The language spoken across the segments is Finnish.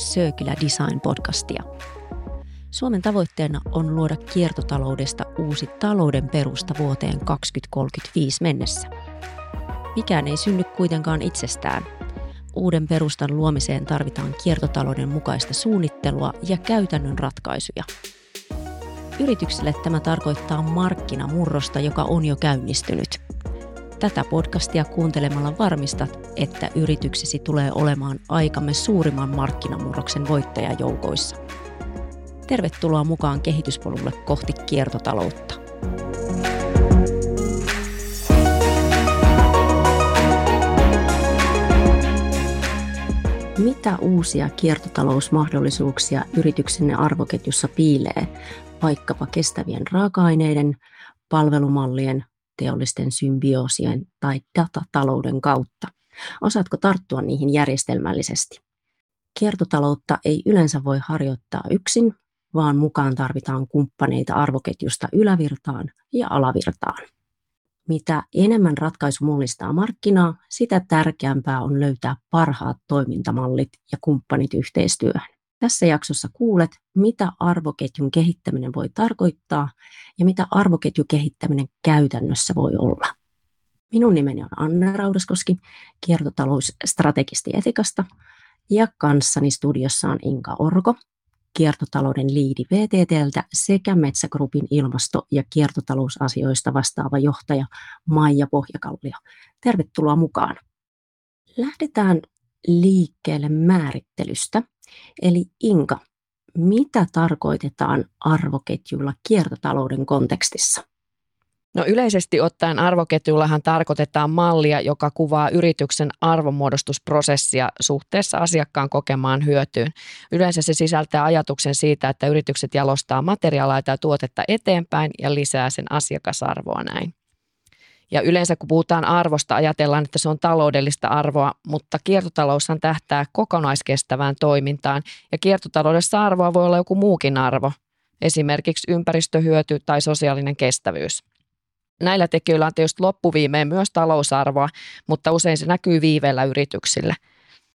Circular Design podcastia. Suomen tavoitteena on luoda kiertotaloudesta uusi talouden perusta vuoteen 2035 mennessä. Mikään ei synny kuitenkaan itsestään. Uuden perustan luomiseen tarvitaan kiertotalouden mukaista suunnittelua ja käytännön ratkaisuja. Yrityksille tämä tarkoittaa markkinamurrosta, joka on jo käynnistynyt – Tätä podcastia kuuntelemalla varmistat, että yrityksesi tulee olemaan aikamme suurimman markkinamurroksen voittajajoukoissa. Tervetuloa mukaan kehityspolulle kohti kiertotaloutta. Mitä uusia kiertotalousmahdollisuuksia yrityksenne arvoketjussa piilee, vaikkapa kestävien raaka-aineiden, palvelumallien teollisten symbioosien tai datatalouden kautta. Osaatko tarttua niihin järjestelmällisesti? Kiertotaloutta ei yleensä voi harjoittaa yksin, vaan mukaan tarvitaan kumppaneita arvoketjusta ylävirtaan ja alavirtaan. Mitä enemmän ratkaisu mullistaa markkinaa, sitä tärkeämpää on löytää parhaat toimintamallit ja kumppanit yhteistyöhön. Tässä jaksossa kuulet, mitä arvoketjun kehittäminen voi tarkoittaa ja mitä arvoketjukehittäminen käytännössä voi olla. Minun nimeni on Anna Raudaskoski, kiertotalousstrategisti Etikasta, ja kanssani studiossa on Inka Orko, kiertotalouden liidi VTTltä sekä Metsägrupin ilmasto- ja kiertotalousasioista vastaava johtaja Maija Pohjakallio. Tervetuloa mukaan. Lähdetään liikkeelle määrittelystä. Eli Inka, mitä tarkoitetaan arvoketjulla kiertotalouden kontekstissa? No yleisesti ottaen arvoketjullahan tarkoitetaan mallia, joka kuvaa yrityksen arvonmuodostusprosessia suhteessa asiakkaan kokemaan hyötyyn. Yleensä se sisältää ajatuksen siitä, että yritykset jalostaa materiaalia tai tuotetta eteenpäin ja lisää sen asiakasarvoa näin. Ja yleensä kun puhutaan arvosta, ajatellaan, että se on taloudellista arvoa, mutta kiertotaloushan tähtää kokonaiskestävään toimintaan. Ja kiertotaloudessa arvoa voi olla joku muukin arvo, esimerkiksi ympäristöhyöty tai sosiaalinen kestävyys. Näillä tekijöillä on tietysti loppuviimeen myös talousarvoa, mutta usein se näkyy viiveellä yrityksille –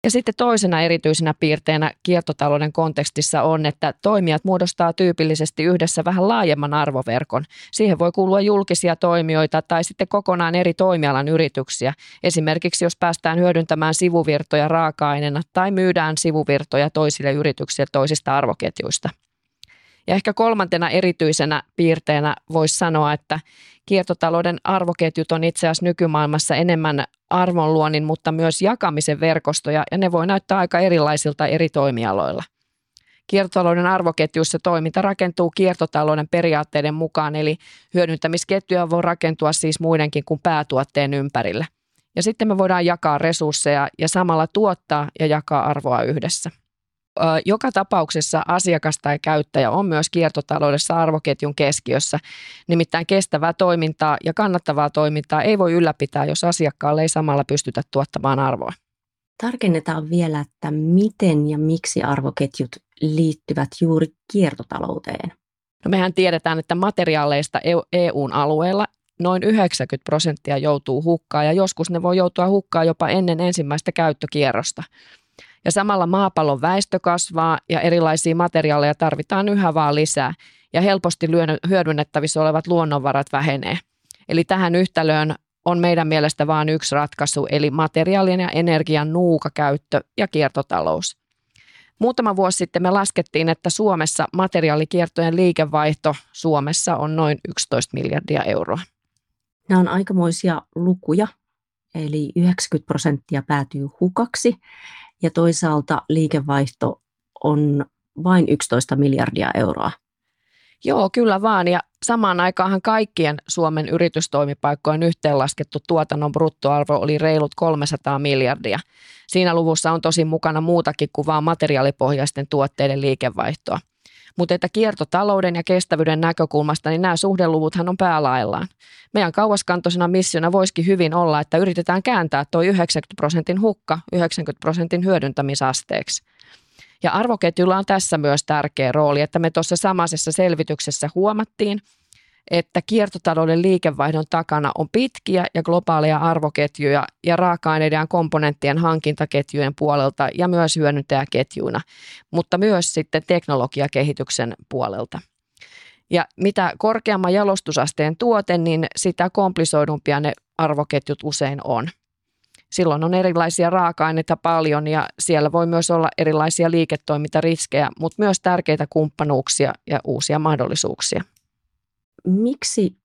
ja sitten toisena erityisenä piirteenä kiertotalouden kontekstissa on, että toimijat muodostaa tyypillisesti yhdessä vähän laajemman arvoverkon. Siihen voi kuulua julkisia toimijoita tai sitten kokonaan eri toimialan yrityksiä. Esimerkiksi jos päästään hyödyntämään sivuvirtoja raaka-aineena tai myydään sivuvirtoja toisille yrityksille toisista arvoketjuista. Ja ehkä kolmantena erityisenä piirteenä voisi sanoa, että kiertotalouden arvoketjut on itse asiassa nykymaailmassa enemmän arvonluonnin, mutta myös jakamisen verkostoja, ja ne voi näyttää aika erilaisilta eri toimialoilla. Kiertotalouden arvoketjuissa toiminta rakentuu kiertotalouden periaatteiden mukaan, eli hyödyntämisketjuja voi rakentua siis muidenkin kuin päätuotteen ympärille. Ja sitten me voidaan jakaa resursseja ja samalla tuottaa ja jakaa arvoa yhdessä joka tapauksessa asiakas tai käyttäjä on myös kiertotaloudessa arvoketjun keskiössä. Nimittäin kestävää toimintaa ja kannattavaa toimintaa ei voi ylläpitää, jos asiakkaalle ei samalla pystytä tuottamaan arvoa. Tarkennetaan vielä, että miten ja miksi arvoketjut liittyvät juuri kiertotalouteen. No mehän tiedetään, että materiaaleista EUn e alueella noin 90 prosenttia joutuu hukkaan ja joskus ne voi joutua hukkaan jopa ennen ensimmäistä käyttökierrosta. Ja samalla maapallon väestö kasvaa ja erilaisia materiaaleja tarvitaan yhä vaan lisää ja helposti hyödynnettävissä olevat luonnonvarat vähenee. Eli tähän yhtälöön on meidän mielestä vain yksi ratkaisu, eli materiaalien ja energian nuuka käyttö ja kiertotalous. Muutama vuosi sitten me laskettiin, että Suomessa materiaalikiertojen liikevaihto Suomessa on noin 11 miljardia euroa. Nämä on aikamoisia lukuja, eli 90 prosenttia päätyy hukaksi ja toisaalta liikevaihto on vain 11 miljardia euroa. Joo, kyllä vaan. Ja samaan aikaanhan kaikkien Suomen yritystoimipaikkojen yhteenlaskettu tuotannon bruttoarvo oli reilut 300 miljardia. Siinä luvussa on tosi mukana muutakin kuin vain materiaalipohjaisten tuotteiden liikevaihtoa. Mutta että kiertotalouden ja kestävyyden näkökulmasta, niin nämä suhdeluvuthan on päälaillaan. Meidän kauaskantoisena missiona voisikin hyvin olla, että yritetään kääntää tuo 90 prosentin hukka 90 prosentin hyödyntämisasteeksi. Ja arvoketjulla on tässä myös tärkeä rooli, että me tuossa samaisessa selvityksessä huomattiin, että kiertotalouden liikevaihdon takana on pitkiä ja globaaleja arvoketjuja ja raaka-aineiden ja komponenttien hankintaketjujen puolelta ja myös hyödyntäjäketjuina, mutta myös sitten teknologiakehityksen puolelta. Ja mitä korkeamman jalostusasteen tuote, niin sitä komplisoidumpia ne arvoketjut usein on. Silloin on erilaisia raaka-aineita paljon ja siellä voi myös olla erilaisia liiketoimintariskejä, mutta myös tärkeitä kumppanuuksia ja uusia mahdollisuuksia. Miksi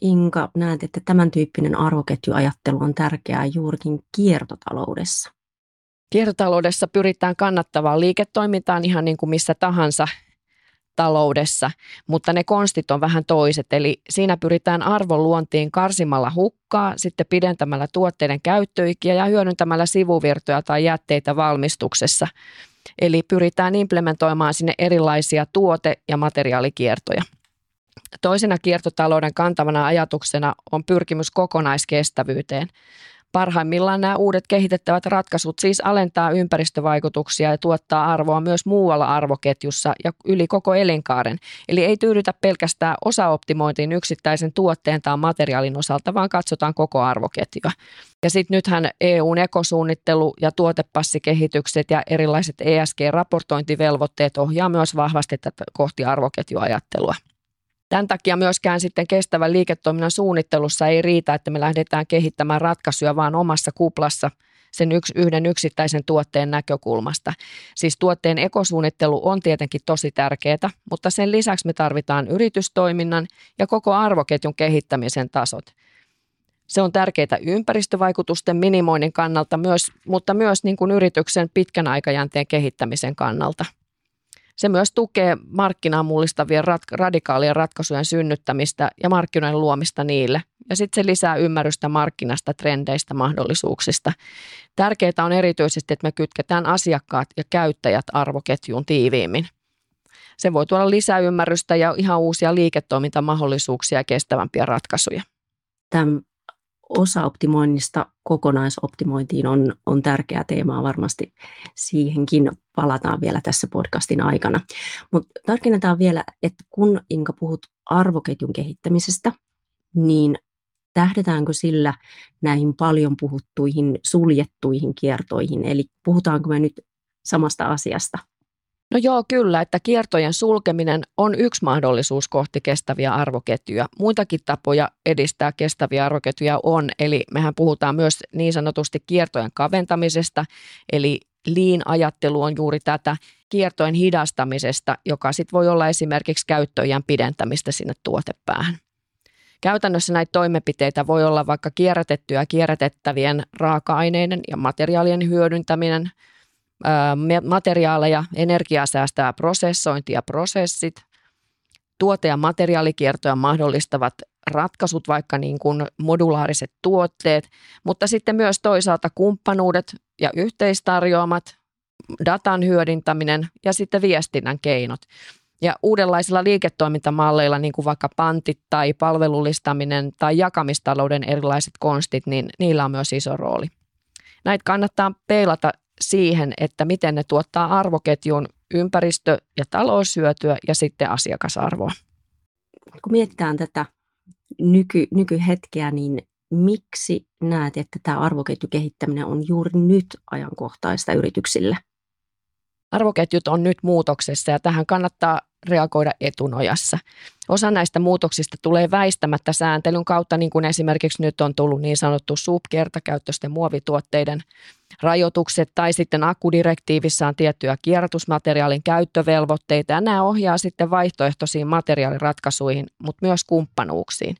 Inka näet, että tämän tyyppinen arvoketjuajattelu on tärkeää juurikin kiertotaloudessa? Kiertotaloudessa pyritään kannattavaan liiketoimintaan ihan niin kuin missä tahansa taloudessa, mutta ne konstit on vähän toiset. Eli siinä pyritään arvon luontiin karsimalla hukkaa, sitten pidentämällä tuotteiden käyttöikiä ja hyödyntämällä sivuvirtoja tai jätteitä valmistuksessa. Eli pyritään implementoimaan sinne erilaisia tuote- ja materiaalikiertoja. Toisena kiertotalouden kantavana ajatuksena on pyrkimys kokonaiskestävyyteen. Parhaimmillaan nämä uudet kehitettävät ratkaisut siis alentaa ympäristövaikutuksia ja tuottaa arvoa myös muualla arvoketjussa ja yli koko elinkaaren. Eli ei tyydytä pelkästään osaoptimointiin yksittäisen tuotteen tai materiaalin osalta, vaan katsotaan koko arvoketjua. Ja sitten nythän EUn ekosuunnittelu ja tuotepassikehitykset ja erilaiset ESG-raportointivelvoitteet ohjaa myös vahvasti tätä kohti arvoketjuajattelua. Tämän takia myöskään sitten kestävän liiketoiminnan suunnittelussa ei riitä, että me lähdetään kehittämään ratkaisuja vaan omassa kuplassa sen yks, yhden yksittäisen tuotteen näkökulmasta. Siis tuotteen ekosuunnittelu on tietenkin tosi tärkeää, mutta sen lisäksi me tarvitaan yritystoiminnan ja koko arvoketjun kehittämisen tasot. Se on tärkeää ympäristövaikutusten minimoinnin kannalta, myös, mutta myös niin kuin yrityksen pitkän aikajänteen kehittämisen kannalta – se myös tukee markkinaa mullistavien rat- radikaalien ratkaisujen synnyttämistä ja markkinoiden luomista niille. Ja sitten se lisää ymmärrystä markkinasta, trendeistä, mahdollisuuksista. Tärkeää on erityisesti, että me kytketään asiakkaat ja käyttäjät arvoketjuun tiiviimmin. Se voi tuoda lisää ymmärrystä ja ihan uusia liiketoimintamahdollisuuksia ja kestävämpiä ratkaisuja. Tämän osaoptimoinnista kokonaisoptimointiin on, on tärkeä teema varmasti siihenkin palataan vielä tässä podcastin aikana. Mutta tarkennetaan vielä, että kun Inka puhut arvoketjun kehittämisestä, niin tähdetäänkö sillä näihin paljon puhuttuihin suljettuihin kiertoihin, eli puhutaanko me nyt samasta asiasta? No joo, kyllä, että kiertojen sulkeminen on yksi mahdollisuus kohti kestäviä arvoketjuja. Muitakin tapoja edistää kestäviä arvoketjuja on, eli mehän puhutaan myös niin sanotusti kiertojen kaventamisesta, eli lean-ajattelu on juuri tätä kiertojen hidastamisesta, joka sitten voi olla esimerkiksi käyttöjän pidentämistä sinne tuotepäähän. Käytännössä näitä toimenpiteitä voi olla vaikka kierrätettyä kierrätettävien raaka-aineiden ja materiaalien hyödyntäminen – materiaaleja, energiaa säästää prosessointi ja prosessit, tuote- ja materiaalikiertoja mahdollistavat ratkaisut, vaikka niin kuin modulaariset tuotteet, mutta sitten myös toisaalta kumppanuudet ja yhteistarjoamat, datan hyödyntäminen ja sitten viestinnän keinot. Ja uudenlaisilla liiketoimintamalleilla, niin kuin vaikka pantit tai palvelullistaminen tai jakamistalouden erilaiset konstit, niin niillä on myös iso rooli. Näitä kannattaa peilata siihen, että miten ne tuottaa arvoketjun ympäristö- ja taloushyötyä ja sitten asiakasarvoa. Kun mietitään tätä nyky, nykyhetkeä, niin miksi näet, että tämä arvoketjukehittäminen on juuri nyt ajankohtaista yrityksille? Arvoketjut on nyt muutoksessa ja tähän kannattaa reagoida etunojassa. Osa näistä muutoksista tulee väistämättä sääntelyn kautta, niin kuin esimerkiksi nyt on tullut niin sanottu subkertakäyttöisten muovituotteiden rajoitukset tai sitten akkudirektiivissä on tiettyjä kierrätysmateriaalin käyttövelvoitteita ja nämä ohjaa sitten vaihtoehtoisiin materiaaliratkaisuihin, mutta myös kumppanuuksiin.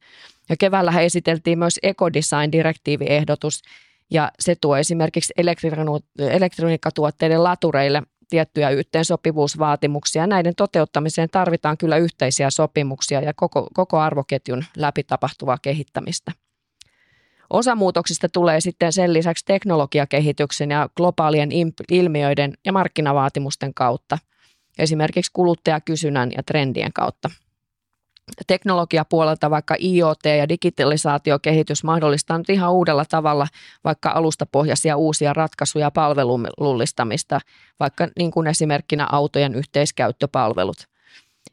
Ja keväällä he esiteltiin myös ekodesign-direktiiviehdotus ja se tuo esimerkiksi elektroniikkatuotteiden latureille tiettyjä yhteensopivuusvaatimuksia. Näiden toteuttamiseen tarvitaan kyllä yhteisiä sopimuksia ja koko, koko arvoketjun läpi tapahtuvaa kehittämistä. Osa muutoksista tulee sitten sen lisäksi teknologiakehityksen ja globaalien ilmiöiden ja markkinavaatimusten kautta, esimerkiksi kuluttajakysynnän ja trendien kautta. Teknologiapuolelta vaikka IoT ja digitalisaatiokehitys mahdollistaa nyt ihan uudella tavalla vaikka alustapohjaisia uusia ratkaisuja palvelullistamista, vaikka niin kuin esimerkkinä autojen yhteiskäyttöpalvelut.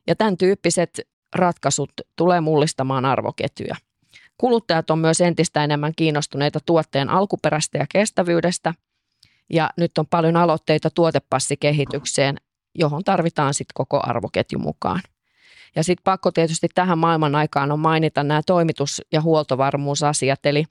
Ja tämän tyyppiset ratkaisut tulee mullistamaan arvoketjuja. Kuluttajat on myös entistä enemmän kiinnostuneita tuotteen alkuperästä ja kestävyydestä, ja nyt on paljon aloitteita tuotepassikehitykseen, johon tarvitaan sitten koko arvoketju mukaan. Ja sitten pakko tietysti tähän maailman aikaan on mainita nämä toimitus- ja huoltovarmuusasiat, eli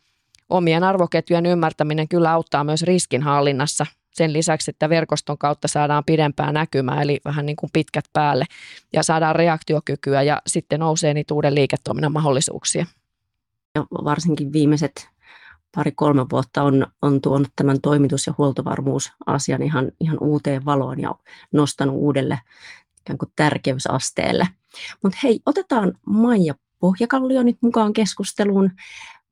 omien arvoketjujen ymmärtäminen kyllä auttaa myös riskinhallinnassa sen lisäksi, että verkoston kautta saadaan pidempää näkymää, eli vähän niin kuin pitkät päälle, ja saadaan reaktiokykyä ja sitten nousee niitä uuden liiketoiminnan mahdollisuuksia. Ja varsinkin viimeiset pari-kolme vuotta on, on tuonut tämän toimitus- ja huoltovarmuusasian ihan, ihan uuteen valoon ja nostanut uudelle ikään kuin tärkeysasteelle. Mutta hei, otetaan Maija Pohjakallio nyt mukaan keskusteluun.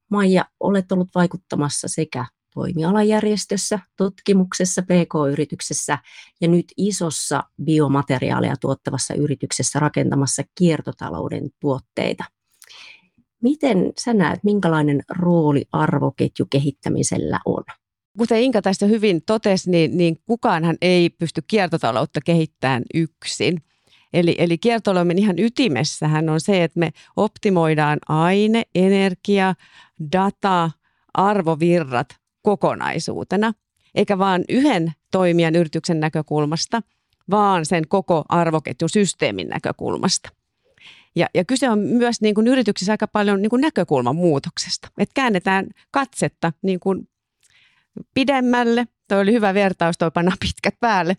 Maija, olet ollut vaikuttamassa sekä toimialajärjestössä, tutkimuksessa, PK-yrityksessä ja nyt isossa biomateriaaleja tuottavassa yrityksessä rakentamassa kiertotalouden tuotteita. Miten sä näet, minkälainen rooli arvoketju kehittämisellä on? Kuten Inka tästä hyvin totesi, niin, niin kukaanhan ei pysty kiertotaloutta kehittämään yksin. Eli, eli kiertotalouden ihan ytimessähän on se, että me optimoidaan aine, energia, data, arvovirrat kokonaisuutena, eikä vain yhden toimijan yrityksen näkökulmasta, vaan sen koko arvoketjusysteemin näkökulmasta. Ja, ja kyse on myös niin kuin yrityksissä aika paljon niin kuin näkökulman muutoksesta. Että käännetään katsetta niin kuin pidemmälle. Tuo oli hyvä vertaus, tuo panna pitkät päälle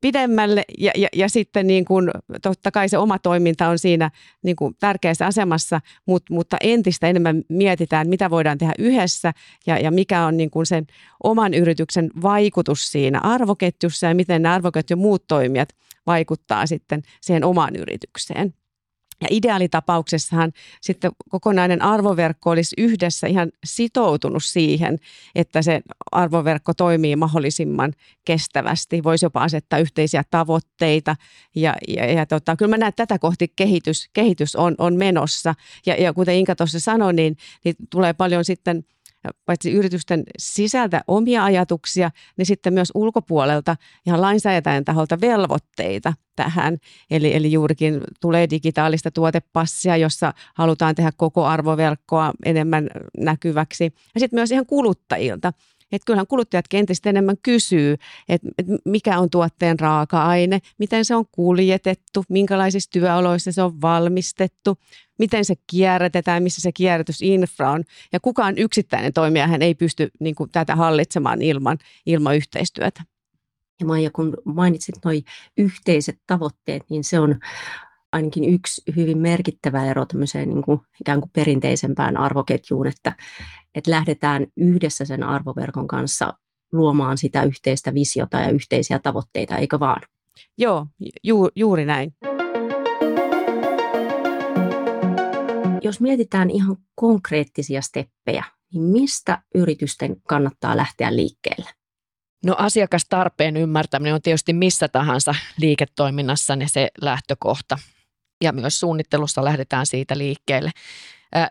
pidemmälle ja, ja, ja sitten niin kuin, totta kai se oma toiminta on siinä niin kuin tärkeässä asemassa, mutta, mutta entistä enemmän mietitään, mitä voidaan tehdä yhdessä ja, ja mikä on niin kuin sen oman yrityksen vaikutus siinä arvoketjussa ja miten ne arvoketjun muut toimijat vaikuttaa sitten siihen omaan yritykseen. Ja ideaalitapauksessahan sitten kokonainen arvoverkko olisi yhdessä ihan sitoutunut siihen, että se arvoverkko toimii mahdollisimman kestävästi. Voisi jopa asettaa yhteisiä tavoitteita ja, ja, ja tota, kyllä mä näen, että tätä kohti kehitys, kehitys on, on menossa. Ja, ja kuten Inka tuossa sanoi, niin, niin tulee paljon sitten – paitsi yritysten sisältä omia ajatuksia, niin sitten myös ulkopuolelta ihan lainsäätäjän taholta velvoitteita tähän. Eli, eli juurikin tulee digitaalista tuotepassia, jossa halutaan tehdä koko arvoverkkoa enemmän näkyväksi. Ja sitten myös ihan kuluttajilta. Että kyllähän kuluttajat entistä enemmän kysyy, että mikä on tuotteen raaka-aine, miten se on kuljetettu, minkälaisissa työoloissa se on valmistettu, miten se kierrätetään, missä se kierrätysinfra on. Ja kukaan yksittäinen toimija hän ei pysty niin kuin, tätä hallitsemaan ilman, ilman yhteistyötä. Ja Maija, kun mainitsit nuo yhteiset tavoitteet, niin se on ainakin yksi hyvin merkittävä ero tämmöiseen niin kuin ikään kuin perinteisempään arvoketjuun, että, että lähdetään yhdessä sen arvoverkon kanssa luomaan sitä yhteistä visiota ja yhteisiä tavoitteita, eikö vaan? Joo, ju, juuri näin. Jos mietitään ihan konkreettisia steppejä, niin mistä yritysten kannattaa lähteä liikkeelle? No asiakastarpeen ymmärtäminen on tietysti missä tahansa liiketoiminnassa se lähtökohta ja myös suunnittelussa lähdetään siitä liikkeelle.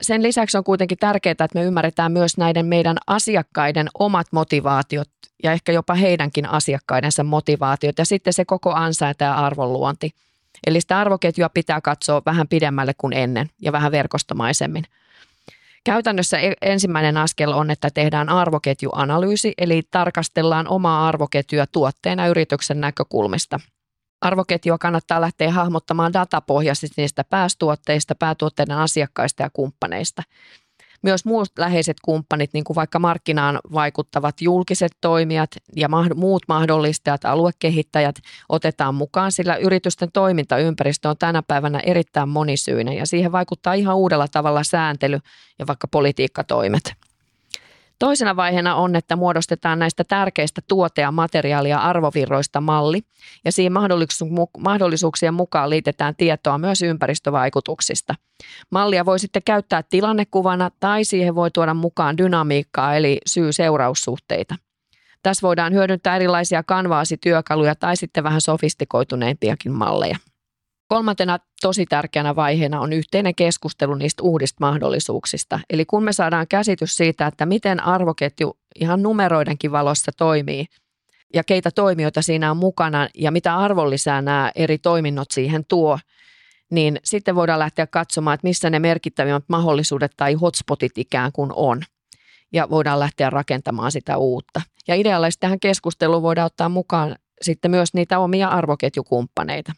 Sen lisäksi on kuitenkin tärkeää, että me ymmärretään myös näiden meidän asiakkaiden omat motivaatiot ja ehkä jopa heidänkin asiakkaidensa motivaatiot ja sitten se koko ansainta ja arvonluonti. Eli sitä arvoketjua pitää katsoa vähän pidemmälle kuin ennen ja vähän verkostomaisemmin. Käytännössä e- ensimmäinen askel on, että tehdään arvoketjuanalyysi, eli tarkastellaan omaa arvoketjua tuotteena yrityksen näkökulmista – Arvoketjua kannattaa lähteä hahmottamaan datapohjaisesti niistä päästuotteista, päätuotteiden asiakkaista ja kumppaneista. Myös muut läheiset kumppanit, niin kuin vaikka markkinaan vaikuttavat julkiset toimijat ja muut mahdollistajat, aluekehittäjät, otetaan mukaan, sillä yritysten toimintaympäristö on tänä päivänä erittäin monisyinen ja siihen vaikuttaa ihan uudella tavalla sääntely ja vaikka politiikkatoimet. Toisena vaiheena on, että muodostetaan näistä tärkeistä tuote- ja materiaalia arvovirroista malli ja siihen mahdollisuuksien mukaan liitetään tietoa myös ympäristövaikutuksista. Mallia voi sitten käyttää tilannekuvana tai siihen voi tuoda mukaan dynamiikkaa eli syy-seuraussuhteita. Tässä voidaan hyödyntää erilaisia kanvaasityökaluja tai sitten vähän sofistikoituneempiakin malleja. Kolmantena tosi tärkeänä vaiheena on yhteinen keskustelu niistä uudista mahdollisuuksista. Eli kun me saadaan käsitys siitä, että miten arvoketju ihan numeroidenkin valossa toimii ja keitä toimijoita siinä on mukana ja mitä arvonlisää nämä eri toiminnot siihen tuo, niin sitten voidaan lähteä katsomaan, että missä ne merkittävimmät mahdollisuudet tai hotspotit ikään kuin on. Ja voidaan lähteä rakentamaan sitä uutta. Ja ideallisesti tähän keskusteluun voidaan ottaa mukaan sitten myös niitä omia arvoketjukumppaneita.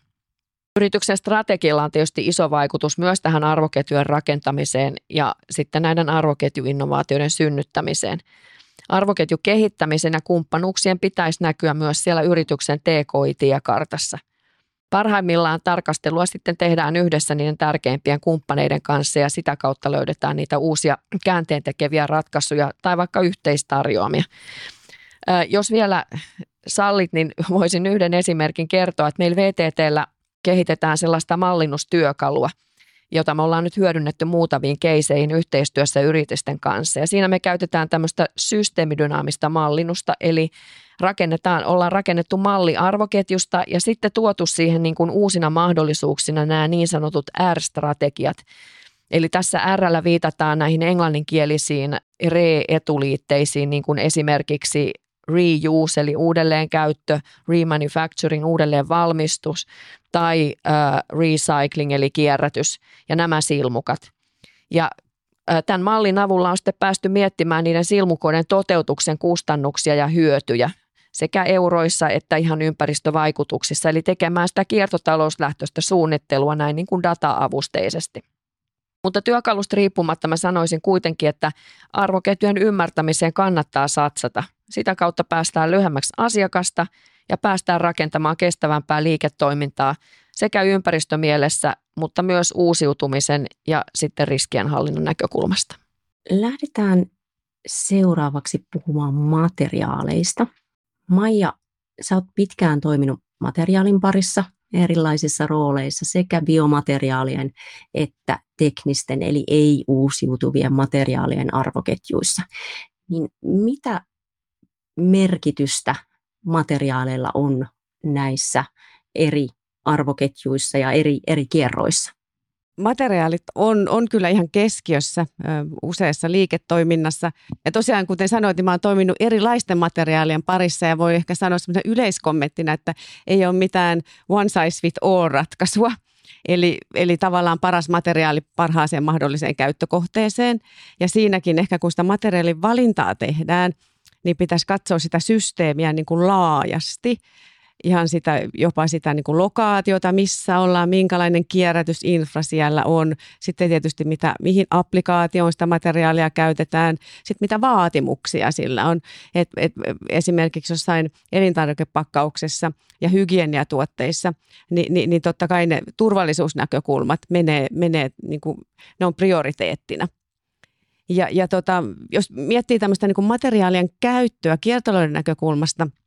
Yrityksen strategialla on tietysti iso vaikutus myös tähän arvoketjujen rakentamiseen ja sitten näiden arvoketjuinnovaatioiden synnyttämiseen. Arvoketjukehittämisen ja kumppanuuksien pitäisi näkyä myös siellä yrityksen TKI-tiekartassa. Parhaimmillaan tarkastelua sitten tehdään yhdessä niiden tärkeimpien kumppaneiden kanssa ja sitä kautta löydetään niitä uusia käänteentekeviä ratkaisuja tai vaikka yhteistarjoamia. Jos vielä sallit, niin voisin yhden esimerkin kertoa, että meillä VTTllä kehitetään sellaista mallinnustyökalua, jota me ollaan nyt hyödynnetty muutamiin keiseihin yhteistyössä yritysten kanssa. Ja siinä me käytetään tämmöistä systeemidynaamista mallinnusta, eli rakennetaan, ollaan rakennettu malli arvoketjusta ja sitten tuotu siihen niin kuin uusina mahdollisuuksina nämä niin sanotut R-strategiat. Eli tässä R viitataan näihin englanninkielisiin re-etuliitteisiin, niin kuin esimerkiksi reuse eli uudelleenkäyttö, remanufacturing, uudelleenvalmistus tai uh, recycling eli kierrätys ja nämä silmukat. Ja tämän mallin avulla on sitten päästy miettimään niiden silmukoiden toteutuksen kustannuksia ja hyötyjä sekä euroissa että ihan ympäristövaikutuksissa, eli tekemään sitä kiertotalouslähtöistä suunnittelua näin niin kuin data-avusteisesti. Mutta työkalusta riippumatta mä sanoisin kuitenkin, että arvoketjujen ymmärtämiseen kannattaa satsata. Sitä kautta päästään lyhyemmäksi asiakasta ja päästään rakentamaan kestävämpää liiketoimintaa sekä ympäristömielessä, mutta myös uusiutumisen ja sitten riskienhallinnan näkökulmasta. Lähdetään seuraavaksi puhumaan materiaaleista. Maija, sä oot pitkään toiminut materiaalin parissa erilaisissa rooleissa sekä biomateriaalien että teknisten eli ei-uusiutuvien materiaalien arvoketjuissa. Niin mitä merkitystä materiaaleilla on näissä eri arvoketjuissa ja eri, eri kierroissa? materiaalit on, on kyllä ihan keskiössä ö, useassa liiketoiminnassa. Ja tosiaan, kuten sanoit, niin mä oon toiminut erilaisten materiaalien parissa ja voi ehkä sanoa semmoisen yleiskommenttina, että ei ole mitään one size fit all ratkaisua. Eli, eli tavallaan paras materiaali parhaaseen mahdolliseen käyttökohteeseen. Ja siinäkin ehkä kun sitä materiaalin valintaa tehdään, niin pitäisi katsoa sitä systeemiä niin kuin laajasti ihan sitä, jopa sitä niin kuin lokaatiota, missä ollaan, minkälainen kierrätysinfra siellä on, sitten tietysti mitä, mihin applikaatioon sitä materiaalia käytetään, sitten mitä vaatimuksia sillä on. Et, et, esimerkiksi jossain elintarvikepakkauksessa ja hygieniatuotteissa, niin, niin, niin totta kai ne turvallisuusnäkökulmat menee, menee niin kuin, ne on prioriteettina. Ja, ja tota, jos miettii tämmöistä niin materiaalien käyttöä kiertotalouden näkökulmasta –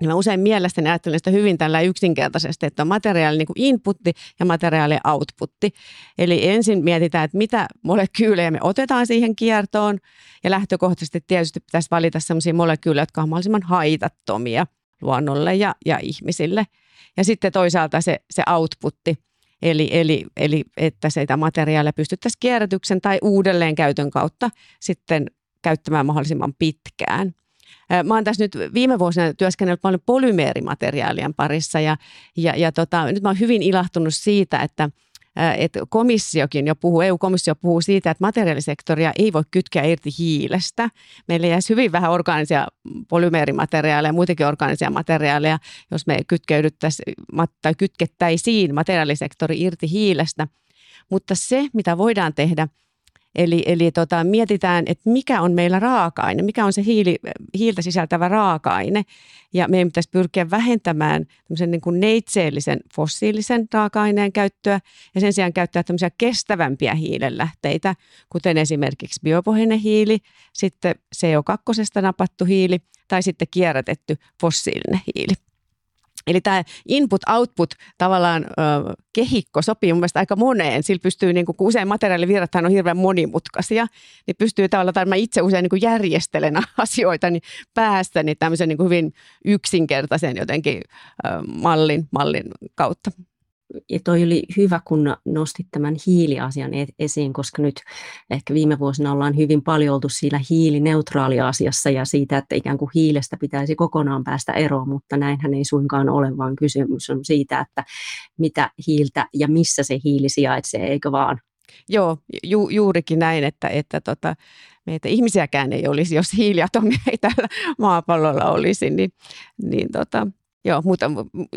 niin mä usein mielestäni ajattelen sitä hyvin tällä yksinkertaisesti, että on materiaali niin kuin inputti ja materiaali outputti. Eli ensin mietitään, että mitä molekyylejä me otetaan siihen kiertoon ja lähtökohtaisesti tietysti pitäisi valita sellaisia molekyylejä, jotka on mahdollisimman haitattomia luonnolle ja, ja ihmisille. Ja sitten toisaalta se, se outputti, eli, eli, eli että sitä materiaalia pystyttäisiin kierrätyksen tai uudelleenkäytön kautta sitten käyttämään mahdollisimman pitkään – Mä oon tässä nyt viime vuosina työskennellyt paljon polymeerimateriaalien parissa ja, ja, ja tota, nyt mä oon hyvin ilahtunut siitä, että että komissiokin jo puhuu, EU-komissio puhuu siitä, että materiaalisektoria ei voi kytkeä irti hiilestä. Meillä jäisi hyvin vähän orgaanisia polymeerimateriaaleja ja muitakin orgaanisia materiaaleja, jos me tai kytkettäisiin materiaalisektori irti hiilestä. Mutta se, mitä voidaan tehdä – Eli, eli tota, mietitään, että mikä on meillä raaka-aine, mikä on se hiili, hiiltä sisältävä raaka-aine. Ja meidän pitäisi pyrkiä vähentämään niin kuin neitseellisen fossiilisen raaka-aineen käyttöä ja sen sijaan käyttää tämmöisiä kestävämpiä hiilenlähteitä, kuten esimerkiksi biopohjainen hiili, sitten CO2 napattu hiili tai sitten kierrätetty fossiilinen hiili. Eli tämä input-output tavallaan ö, kehikko sopii mun mielestä aika moneen. Sillä pystyy, niin kun usein materiaalivirrathan on hirveän monimutkaisia, niin pystyy tavallaan, tai mä itse usein niin järjestelen asioita, niin päästäni tämmöisen niin hyvin yksinkertaisen jotenkin ö, mallin, mallin kautta. Ja toi oli hyvä, kun nostit tämän hiiliasian e-, esiin, koska nyt ehkä viime vuosina ollaan hyvin paljon oltu siinä hiilineutraaliasiassa ja siitä, että ikään kuin hiilestä pitäisi kokonaan päästä eroon, mutta näinhän ei suinkaan ole, vaan kysymys on siitä, että mitä hiiltä ja missä se hiili sijaitsee, eikö vaan? Joo, ju, juurikin näin, että, että tota, meitä ihmisiäkään ei olisi, jos hiiliatomia ei tällä maapallolla olisi, niin, niin tota, Joo, mutta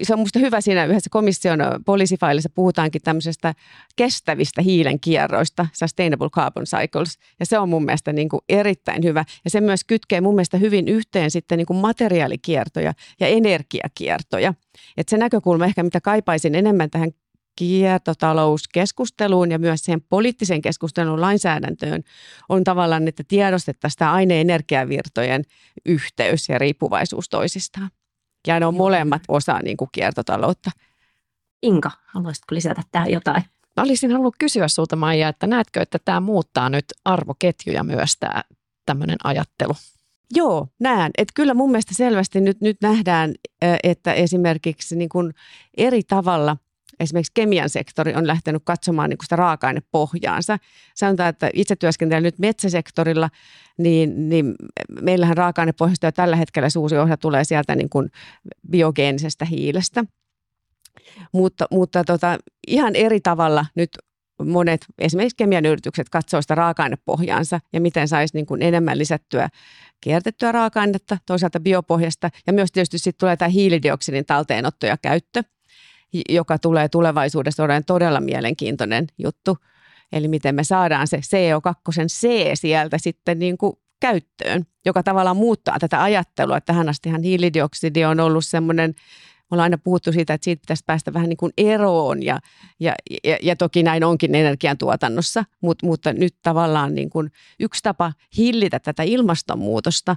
se on minusta hyvä siinä yhdessä komission poliisifailissa puhutaankin tämmöisestä kestävistä hiilen kierroista, sustainable carbon cycles, ja se on mun mielestä niin kuin erittäin hyvä. Ja se myös kytkee mun mielestä hyvin yhteen sitten niin kuin materiaalikiertoja ja energiakiertoja. Et se näkökulma ehkä, mitä kaipaisin enemmän tähän kiertotalouskeskusteluun ja myös siihen poliittisen keskustelun lainsäädäntöön on tavallaan, että tiedostettaisiin sitä aine-energiavirtojen yhteys ja riippuvaisuus toisistaan. Ja ne on molemmat osa niin kuin kiertotaloutta. Inka, haluaisitko lisätä tähän jotain? Mä olisin halunnut kysyä sinulta Maija, että näetkö, että tämä muuttaa nyt arvoketjuja myös tämä tämmöinen ajattelu? Joo, näen. Että kyllä mun mielestä selvästi nyt, nyt nähdään, että esimerkiksi niin kuin eri tavalla esimerkiksi kemian sektori on lähtenyt katsomaan niin sitä raaka-ainepohjaansa. Sanotaan, että itse työskentelen nyt metsäsektorilla, niin, niin meillähän raaka-ainepohjasta jo tällä hetkellä suuri osa tulee sieltä niin kuin biogeenisestä hiilestä. Mutta, mutta tota, ihan eri tavalla nyt monet esimerkiksi kemian yritykset katsoo sitä raaka-ainepohjaansa ja miten saisi niin kuin enemmän lisättyä kiertettyä raaka-ainetta, toisaalta biopohjasta ja myös tietysti sitten tulee tämä hiilidioksidin talteenotto ja käyttö – joka tulee tulevaisuudessa olemaan todella mielenkiintoinen juttu. Eli miten me saadaan se CO2 C sieltä sitten niin kuin käyttöön, joka tavallaan muuttaa tätä ajattelua. Tähän astihan hiilidioksidi on ollut semmoinen, me ollaan aina puhuttu siitä, että siitä pitäisi päästä vähän niin kuin eroon ja, ja, ja, ja toki näin onkin energiantuotannossa, mutta, mutta nyt tavallaan niin kuin yksi tapa hillitä tätä ilmastonmuutosta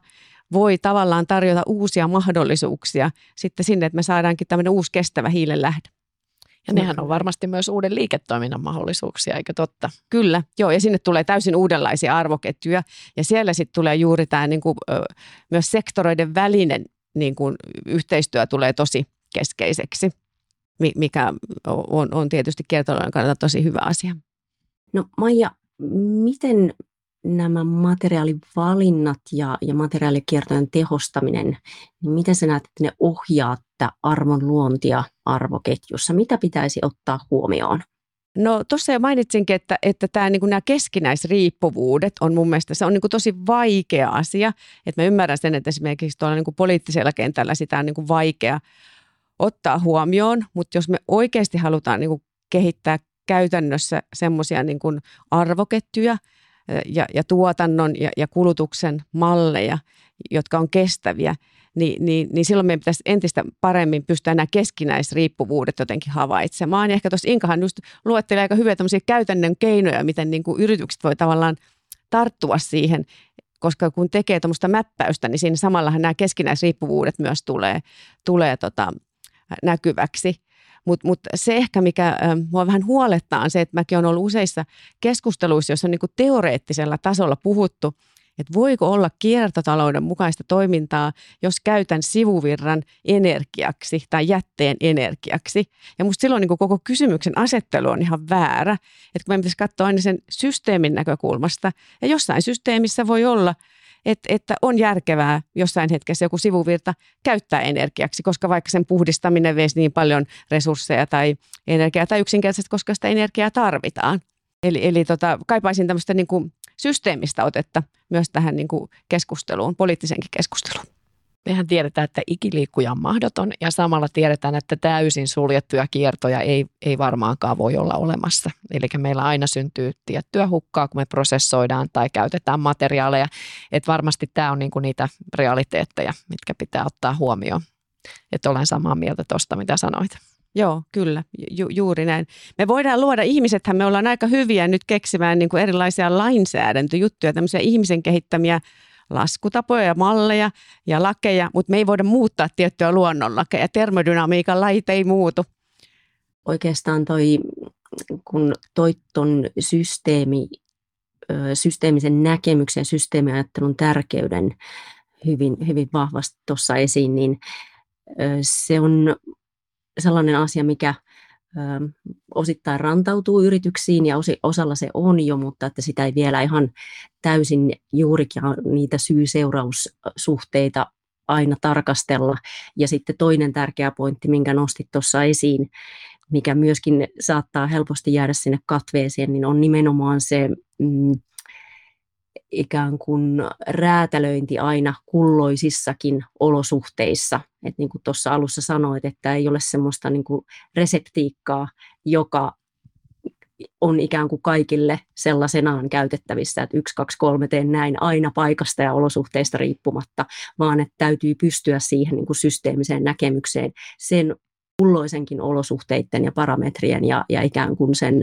voi tavallaan tarjota uusia mahdollisuuksia sitten sinne, että me saadaankin tämmöinen uusi kestävä hiilen lähde. Ja nehän on varmasti myös uuden liiketoiminnan mahdollisuuksia, eikö totta? Kyllä, joo, ja sinne tulee täysin uudenlaisia arvoketjuja, ja siellä sitten tulee juuri tämä niin kuin, myös sektoreiden välinen niin kuin, yhteistyö tulee tosi keskeiseksi, mikä on, on tietysti kiertotalouden kannalta tosi hyvä asia. No Maija, miten nämä materiaalivalinnat ja, ja materiaalikiertojen tehostaminen, niin miten sä näet, että ne ohjaa tätä arvon luontia arvoketjussa? Mitä pitäisi ottaa huomioon? No tuossa jo mainitsinkin, että, että tämä, niin kuin nämä keskinäisriippuvuudet on mun mielestä se on niin kuin tosi vaikea asia. Että mä ymmärrän sen, että esimerkiksi tuolla niin kuin poliittisella kentällä sitä on niin kuin vaikea ottaa huomioon, mutta jos me oikeasti halutaan niin kuin kehittää käytännössä semmoisia niin arvoketjuja, ja, ja tuotannon ja, ja kulutuksen malleja, jotka on kestäviä, niin, niin, niin silloin meidän pitäisi entistä paremmin pystyä nämä keskinäisriippuvuudet jotenkin havaitsemaan. Ja ehkä tuossa Inkahan just luettelee aika hyviä käytännön keinoja, miten niin kuin yritykset voi tavallaan tarttua siihen, koska kun tekee tuommoista mäppäystä, niin siinä samallahan nämä keskinäisriippuvuudet myös tulee, tulee tota, näkyväksi. Mutta mut se ehkä, mikä äh, mua vähän huolettaa, on se, että mäkin olen ollut useissa keskusteluissa, joissa on niin teoreettisella tasolla puhuttu, että voiko olla kiertotalouden mukaista toimintaa, jos käytän sivuvirran energiaksi tai jätteen energiaksi. Ja musta silloin niin koko kysymyksen asettelu on ihan väärä. Että kun meidän pitäisi katsoa aina sen systeemin näkökulmasta. Ja jossain systeemissä voi olla – että, että on järkevää jossain hetkessä joku sivuvirta käyttää energiaksi, koska vaikka sen puhdistaminen veisi niin paljon resursseja tai energiaa tai yksinkertaisesti, koska sitä energiaa tarvitaan. Eli, eli tota, kaipaisin tämmöistä niin kuin systeemistä otetta myös tähän niin kuin keskusteluun, poliittisenkin keskusteluun. Mehän tiedetään, että ikiliikkuja on mahdoton ja samalla tiedetään, että täysin suljettuja kiertoja ei, ei varmaankaan voi olla olemassa. Eli meillä aina syntyy tiettyä hukkaa, kun me prosessoidaan tai käytetään materiaaleja. Että varmasti tämä on niinku niitä realiteetteja, mitkä pitää ottaa huomioon. Että olen samaa mieltä tuosta, mitä sanoit. Joo, kyllä, ju- juuri näin. Me voidaan luoda, ihmisethän me ollaan aika hyviä nyt keksimään niin kuin erilaisia lainsäädäntöjuttuja, tämmöisiä ihmisen kehittämiä laskutapoja ja malleja ja lakeja, mutta me ei voida muuttaa tiettyjä luonnonlakeja. Termodynamiikan lait ei muutu. Oikeastaan toi, kun toi ton systeemi, systeemisen näkemyksen ja systeemiajattelun tärkeyden hyvin, hyvin vahvasti tuossa esiin, niin se on sellainen asia, mikä osittain rantautuu yrityksiin ja osalla se on jo, mutta että sitä ei vielä ihan täysin juurikin niitä syy-seuraussuhteita aina tarkastella. Ja sitten toinen tärkeä pointti, minkä nostit tuossa esiin, mikä myöskin saattaa helposti jäädä sinne katveeseen, niin on nimenomaan se mm, ikään kuin räätälöinti aina kulloisissakin olosuhteissa. Et niin kuin tuossa alussa sanoit, että ei ole semmoista niin kuin reseptiikkaa, joka on ikään kuin kaikille sellaisenaan käytettävissä, että yksi, kaksi, kolme teen näin aina paikasta ja olosuhteista riippumatta, vaan että täytyy pystyä siihen niin kuin systeemiseen näkemykseen sen kulloisenkin olosuhteiden ja parametrien ja, ja ikään kuin sen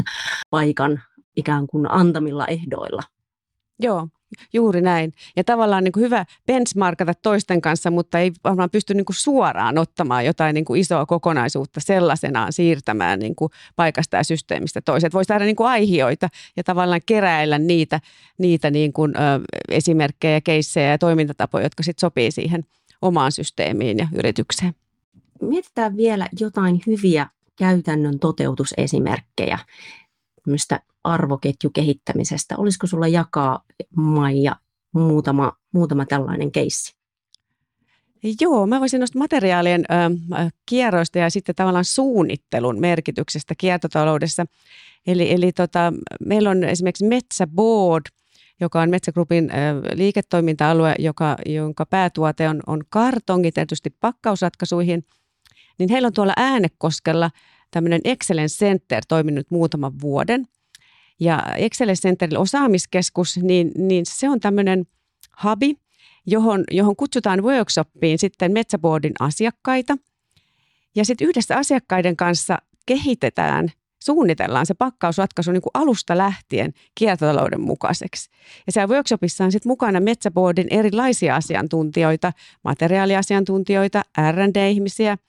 paikan ikään kuin antamilla ehdoilla. Joo, juuri näin. Ja tavallaan niin kuin hyvä benchmarkata toisten kanssa, mutta ei varmaan pysty niin kuin suoraan ottamaan jotain niin kuin isoa kokonaisuutta sellaisenaan siirtämään niin kuin paikasta ja systeemistä toiseen. Voisi tehdä niin kuin aihioita ja tavallaan keräillä niitä, niitä niin kuin, ö, esimerkkejä, keissejä ja toimintatapoja, jotka sitten sopii siihen omaan systeemiin ja yritykseen. Mietitään vielä jotain hyviä käytännön toteutusesimerkkejä arvoketjukehittämisestä. Olisiko sulla jakaa, Maija, muutama, muutama tällainen keissi? Joo, mä voisin nostaa materiaalien ö, kierroista ja sitten tavallaan suunnittelun merkityksestä kiertotaloudessa. Eli, eli tota, meillä on esimerkiksi Metsäboard, joka on Metsägrupin ö, liiketoiminta-alue, joka, jonka päätuote on, on kartongi tietysti pakkausratkaisuihin. Niin heillä on tuolla Äänekoskella tämmöinen Excellence Center toiminut muutaman vuoden. Ja Excellence Centerin osaamiskeskus, niin, niin se on tämmöinen hubi, johon, johon kutsutaan workshoppiin sitten Metsäboardin asiakkaita. Ja sitten yhdessä asiakkaiden kanssa kehitetään, suunnitellaan se pakkausratkaisu niin kuin alusta lähtien kiertotalouden mukaiseksi. Ja siellä workshopissa on sitten mukana Metsäboardin erilaisia asiantuntijoita, materiaaliasiantuntijoita, R&D-ihmisiä –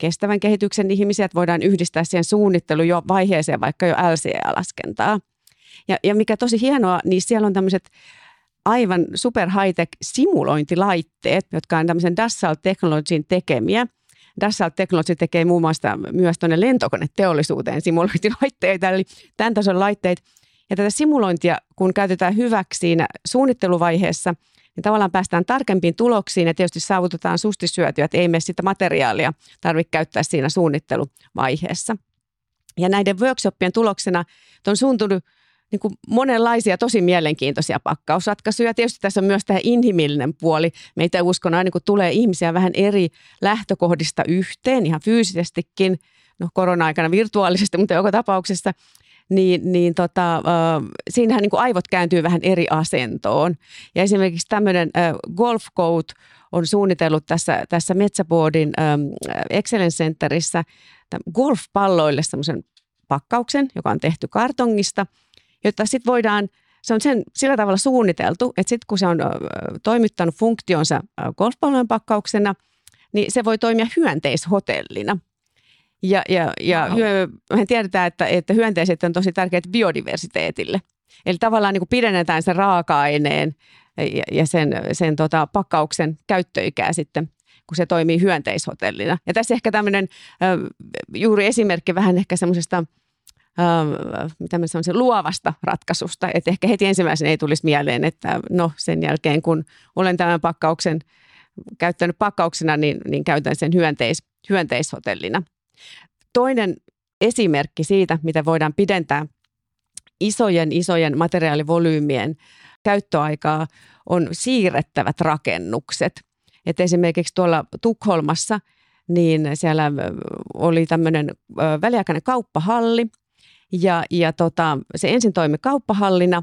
kestävän kehityksen ihmisiä, että voidaan yhdistää siihen suunnittelu jo vaiheeseen vaikka jo LCA-laskentaa. Ja, ja mikä tosi hienoa, niin siellä on tämmöiset aivan super high-tech simulointilaitteet, jotka on tämmöisen Dassault Technologyin tekemiä. Dassault Technology tekee muun muassa myös tuonne lentokoneteollisuuteen simulointilaitteita, eli tämän tason laitteet. Ja tätä simulointia, kun käytetään hyväksi siinä suunnitteluvaiheessa – niin tavallaan päästään tarkempiin tuloksiin ja tietysti saavutetaan sustisyötyä, että ei me sitä materiaalia tarvitse käyttää siinä suunnitteluvaiheessa. Ja näiden workshopien tuloksena on suuntunut niin kuin monenlaisia tosi mielenkiintoisia pakkausratkaisuja. Tietysti tässä on myös tämä inhimillinen puoli. Meitä uskon aina, kun tulee ihmisiä vähän eri lähtökohdista yhteen, ihan fyysisestikin, no korona-aikana virtuaalisesti, mutta joka tapauksessa – niin, niin tota, äh, siinähän niin kuin aivot kääntyy vähän eri asentoon. Ja esimerkiksi tämmöinen äh, Golf Coat on suunnitellut tässä, tässä Metsäboardin ähm, Excellence Centerissä golfpalloille semmoisen pakkauksen, joka on tehty kartongista, jotta sitten voidaan se on sen, sillä tavalla suunniteltu, että sitten kun se on äh, toimittanut funktionsa äh, golfpallojen pakkauksena, niin se voi toimia hyönteishotellina – ja, ja, ja wow. hyö, me tiedetään, että, että hyönteiset on tosi tärkeät biodiversiteetille. Eli tavallaan niin kuin pidennetään sen raaka-aineen ja, ja sen, sen tota, pakkauksen käyttöikää sitten kun se toimii hyönteishotellina. Ja tässä ehkä tämmöinen juuri esimerkki vähän ehkä semmoisesta mitä mä sanoisin, luovasta ratkaisusta. Että ehkä heti ensimmäisen ei tulisi mieleen, että no sen jälkeen kun olen tämän pakkauksen käyttänyt pakkauksena, niin, niin käytän sen hyönteis, hyönteishotellina. Toinen esimerkki siitä, mitä voidaan pidentää isojen, isojen materiaalivolyymien käyttöaikaa, on siirrettävät rakennukset. Et esimerkiksi tuolla Tukholmassa niin siellä oli tämmöinen väliaikainen kauppahalli, ja, ja tota, se ensin toimi kauppahallina,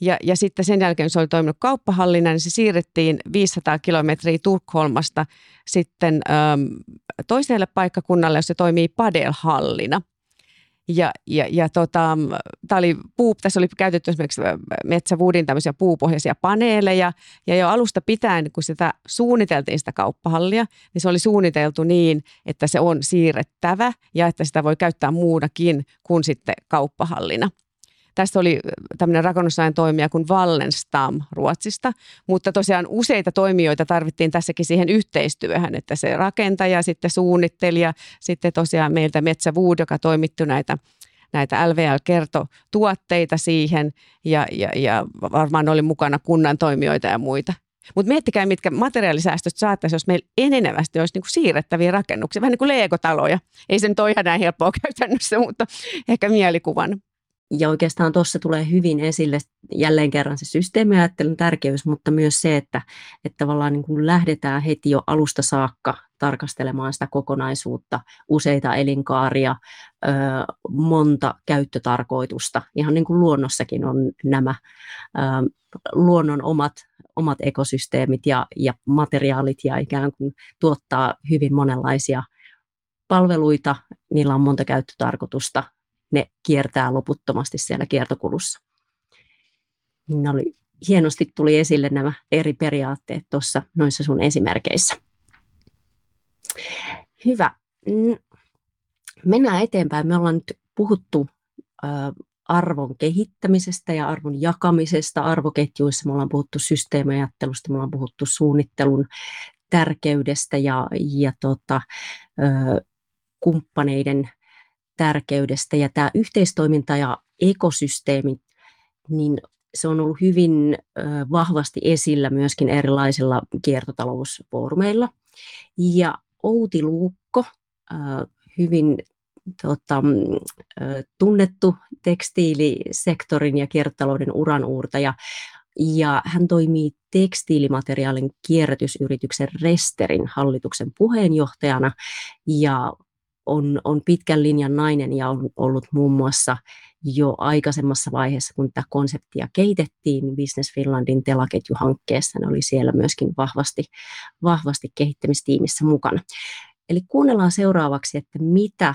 ja, ja sitten sen jälkeen se oli toiminut kauppahallina, niin se siirrettiin 500 kilometriä Tukholmasta sitten äm, toiselle paikkakunnalle, jossa se toimii padelhallina. Ja, ja, ja tota, oli puu, tässä oli käytetty esimerkiksi Metsävuudin tämmöisiä puupohjaisia paneeleja, ja jo alusta pitäen, kun sitä suunniteltiin sitä kauppahallia, niin se oli suunniteltu niin, että se on siirrettävä ja että sitä voi käyttää muunakin kuin sitten kauppahallina. Tässä oli tämmöinen rakennusajan toimija kuin Wallenstam Ruotsista, mutta tosiaan useita toimijoita tarvittiin tässäkin siihen yhteistyöhön, että se rakentaja, sitten suunnittelija, sitten tosiaan meiltä Metsä Wood, joka toimittu näitä näitä LVL-kertotuotteita siihen ja, ja, ja varmaan oli mukana kunnan toimijoita ja muita. Mutta miettikää, mitkä materiaalisäästöt saattaisi, jos meillä enenevästi olisi niinku siirrettäviä rakennuksia, vähän niin kuin leikotaloja. Ei se nyt ole ihan näin helppoa käytännössä, mutta ehkä mielikuvan. Ja oikeastaan tuossa tulee hyvin esille jälleen kerran se systeemiajattelun tärkeys, mutta myös se, että, että tavallaan niin kuin lähdetään heti jo alusta saakka tarkastelemaan sitä kokonaisuutta, useita elinkaaria, monta käyttötarkoitusta. Ihan niin kuin luonnossakin on nämä luonnon omat, omat ekosysteemit ja, ja materiaalit ja ikään kuin tuottaa hyvin monenlaisia palveluita, niillä on monta käyttötarkoitusta, ne kiertää loputtomasti siellä kiertokulussa. Ne oli, hienosti tuli esille nämä eri periaatteet tuossa noissa sun esimerkkeissä. Hyvä. Mm, mennään eteenpäin. Me ollaan nyt puhuttu arvon kehittämisestä ja arvon jakamisesta arvoketjuissa. Me ollaan puhuttu systeemiajattelusta, me ollaan puhuttu suunnittelun tärkeydestä ja, ja tota, ö, kumppaneiden tärkeydestä. Ja tämä yhteistoiminta ja ekosysteemi, niin se on ollut hyvin vahvasti esillä myöskin erilaisilla kiertotalousfoorumeilla. Ja Outi Luukko, hyvin tota, tunnettu tekstiilisektorin ja kiertotalouden uranuurtaja. Ja hän toimii tekstiilimateriaalin kierrätysyrityksen Resterin hallituksen puheenjohtajana ja on, on pitkän linjan nainen ja on ollut muun muassa jo aikaisemmassa vaiheessa, kun tätä konseptia kehitettiin Business Finlandin telaketjuhankkeessa, ne oli siellä myöskin vahvasti, vahvasti kehittämistiimissä mukana. Eli kuunnellaan seuraavaksi, että mitä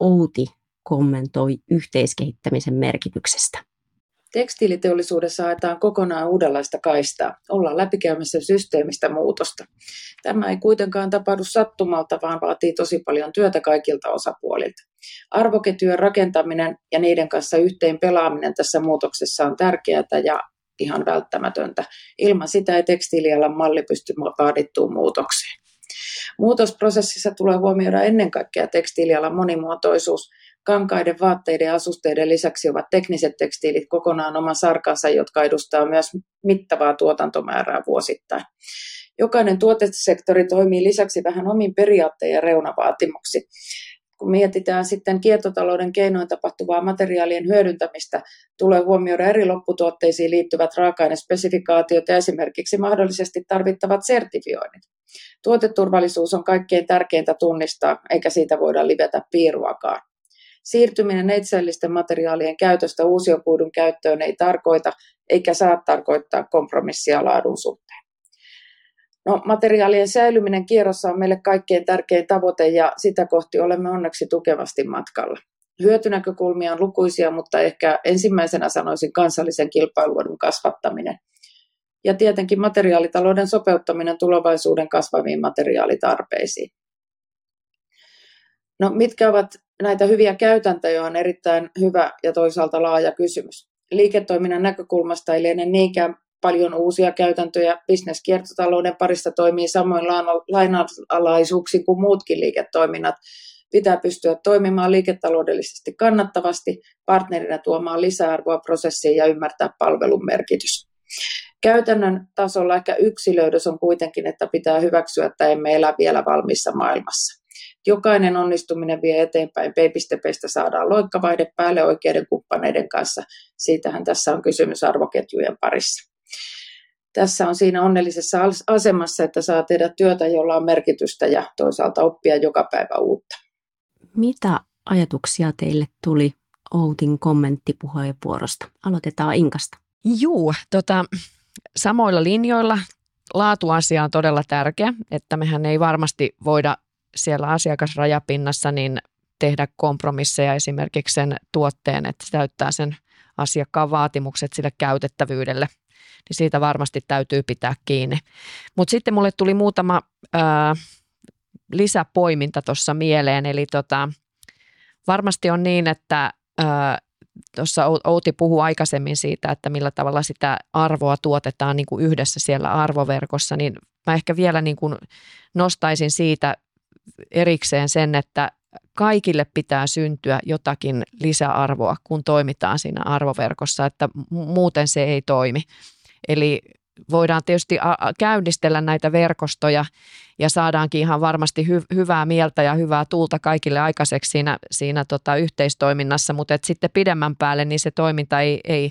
Outi kommentoi yhteiskehittämisen merkityksestä. Tekstiiliteollisuudessa haetaan kokonaan uudenlaista kaistaa. Ollaan läpikäymässä systeemistä muutosta. Tämä ei kuitenkaan tapahdu sattumalta, vaan vaatii tosi paljon työtä kaikilta osapuolilta. Arvoketjujen rakentaminen ja niiden kanssa yhteen pelaaminen tässä muutoksessa on tärkeää ja ihan välttämätöntä. Ilman sitä ei tekstiilialan malli pysty vaadittuun muutokseen. Muutosprosessissa tulee huomioida ennen kaikkea tekstiilialan monimuotoisuus. Kankaiden, vaatteiden ja asusteiden lisäksi ovat tekniset tekstiilit kokonaan oman sarkansa, jotka edustaa myös mittavaa tuotantomäärää vuosittain. Jokainen tuotesektori toimii lisäksi vähän omin periaatteen ja reunavaatimuksi kun mietitään sitten kiertotalouden keinoin tapahtuvaa materiaalien hyödyntämistä, tulee huomioida eri lopputuotteisiin liittyvät raaka-ainespesifikaatiot ja esimerkiksi mahdollisesti tarvittavat sertifioinnit. Tuoteturvallisuus on kaikkein tärkeintä tunnistaa, eikä siitä voida livetä piiruakaan. Siirtyminen neitsellisten materiaalien käytöstä uusiopuudun käyttöön ei tarkoita eikä saa tarkoittaa kompromissia laadun suhteen. No, materiaalien säilyminen kierrossa on meille kaikkein tärkein tavoite ja sitä kohti olemme onneksi tukevasti matkalla. Hyötynäkökulmia on lukuisia, mutta ehkä ensimmäisenä sanoisin kansallisen kilpailuodun kasvattaminen. Ja tietenkin materiaalitalouden sopeuttaminen tulevaisuuden kasvaviin materiaalitarpeisiin. No, mitkä ovat näitä hyviä käytäntöjä on erittäin hyvä ja toisaalta laaja kysymys. Liiketoiminnan näkökulmasta ei liene niinkään paljon uusia käytäntöjä. Bisneskiertotalouden parissa toimii samoin lainalaisuuksiin kuin muutkin liiketoiminnat. Pitää pystyä toimimaan liiketaloudellisesti kannattavasti, partnerina tuomaan lisäarvoa prosessiin ja ymmärtää palvelun merkitys. Käytännön tasolla ehkä yksilöidys on kuitenkin, että pitää hyväksyä, että emme elä vielä valmissa maailmassa. Jokainen onnistuminen vie eteenpäin. Peipistepeistä saadaan loikkavaihde päälle oikeiden kumppaneiden kanssa. Siitähän tässä on kysymys arvoketjujen parissa tässä on siinä onnellisessa asemassa, että saa tehdä työtä, jolla on merkitystä ja toisaalta oppia joka päivä uutta. Mitä ajatuksia teille tuli Outin kommenttipuheenvuorosta? Aloitetaan Inkasta. Juu, tota, samoilla linjoilla laatuasia on todella tärkeä, että mehän ei varmasti voida siellä asiakasrajapinnassa niin tehdä kompromisseja esimerkiksi sen tuotteen, että se täyttää sen asiakkaan vaatimukset sille käytettävyydelle – niin siitä varmasti täytyy pitää kiinni. Mutta sitten mulle tuli muutama ää, lisäpoiminta tuossa mieleen, eli tota, varmasti on niin, että ää, tuossa Outi puhui aikaisemmin siitä, että millä tavalla sitä arvoa tuotetaan niin kuin yhdessä siellä arvoverkossa, niin mä ehkä vielä niin kuin nostaisin siitä erikseen sen, että kaikille pitää syntyä jotakin lisäarvoa, kun toimitaan siinä arvoverkossa, että muuten se ei toimi. Eli voidaan tietysti käynnistellä näitä verkostoja ja saadaankin ihan varmasti hy- hyvää mieltä ja hyvää tuulta kaikille aikaiseksi siinä, siinä tota yhteistoiminnassa, mutta et sitten pidemmän päälle niin se toiminta ei, ei,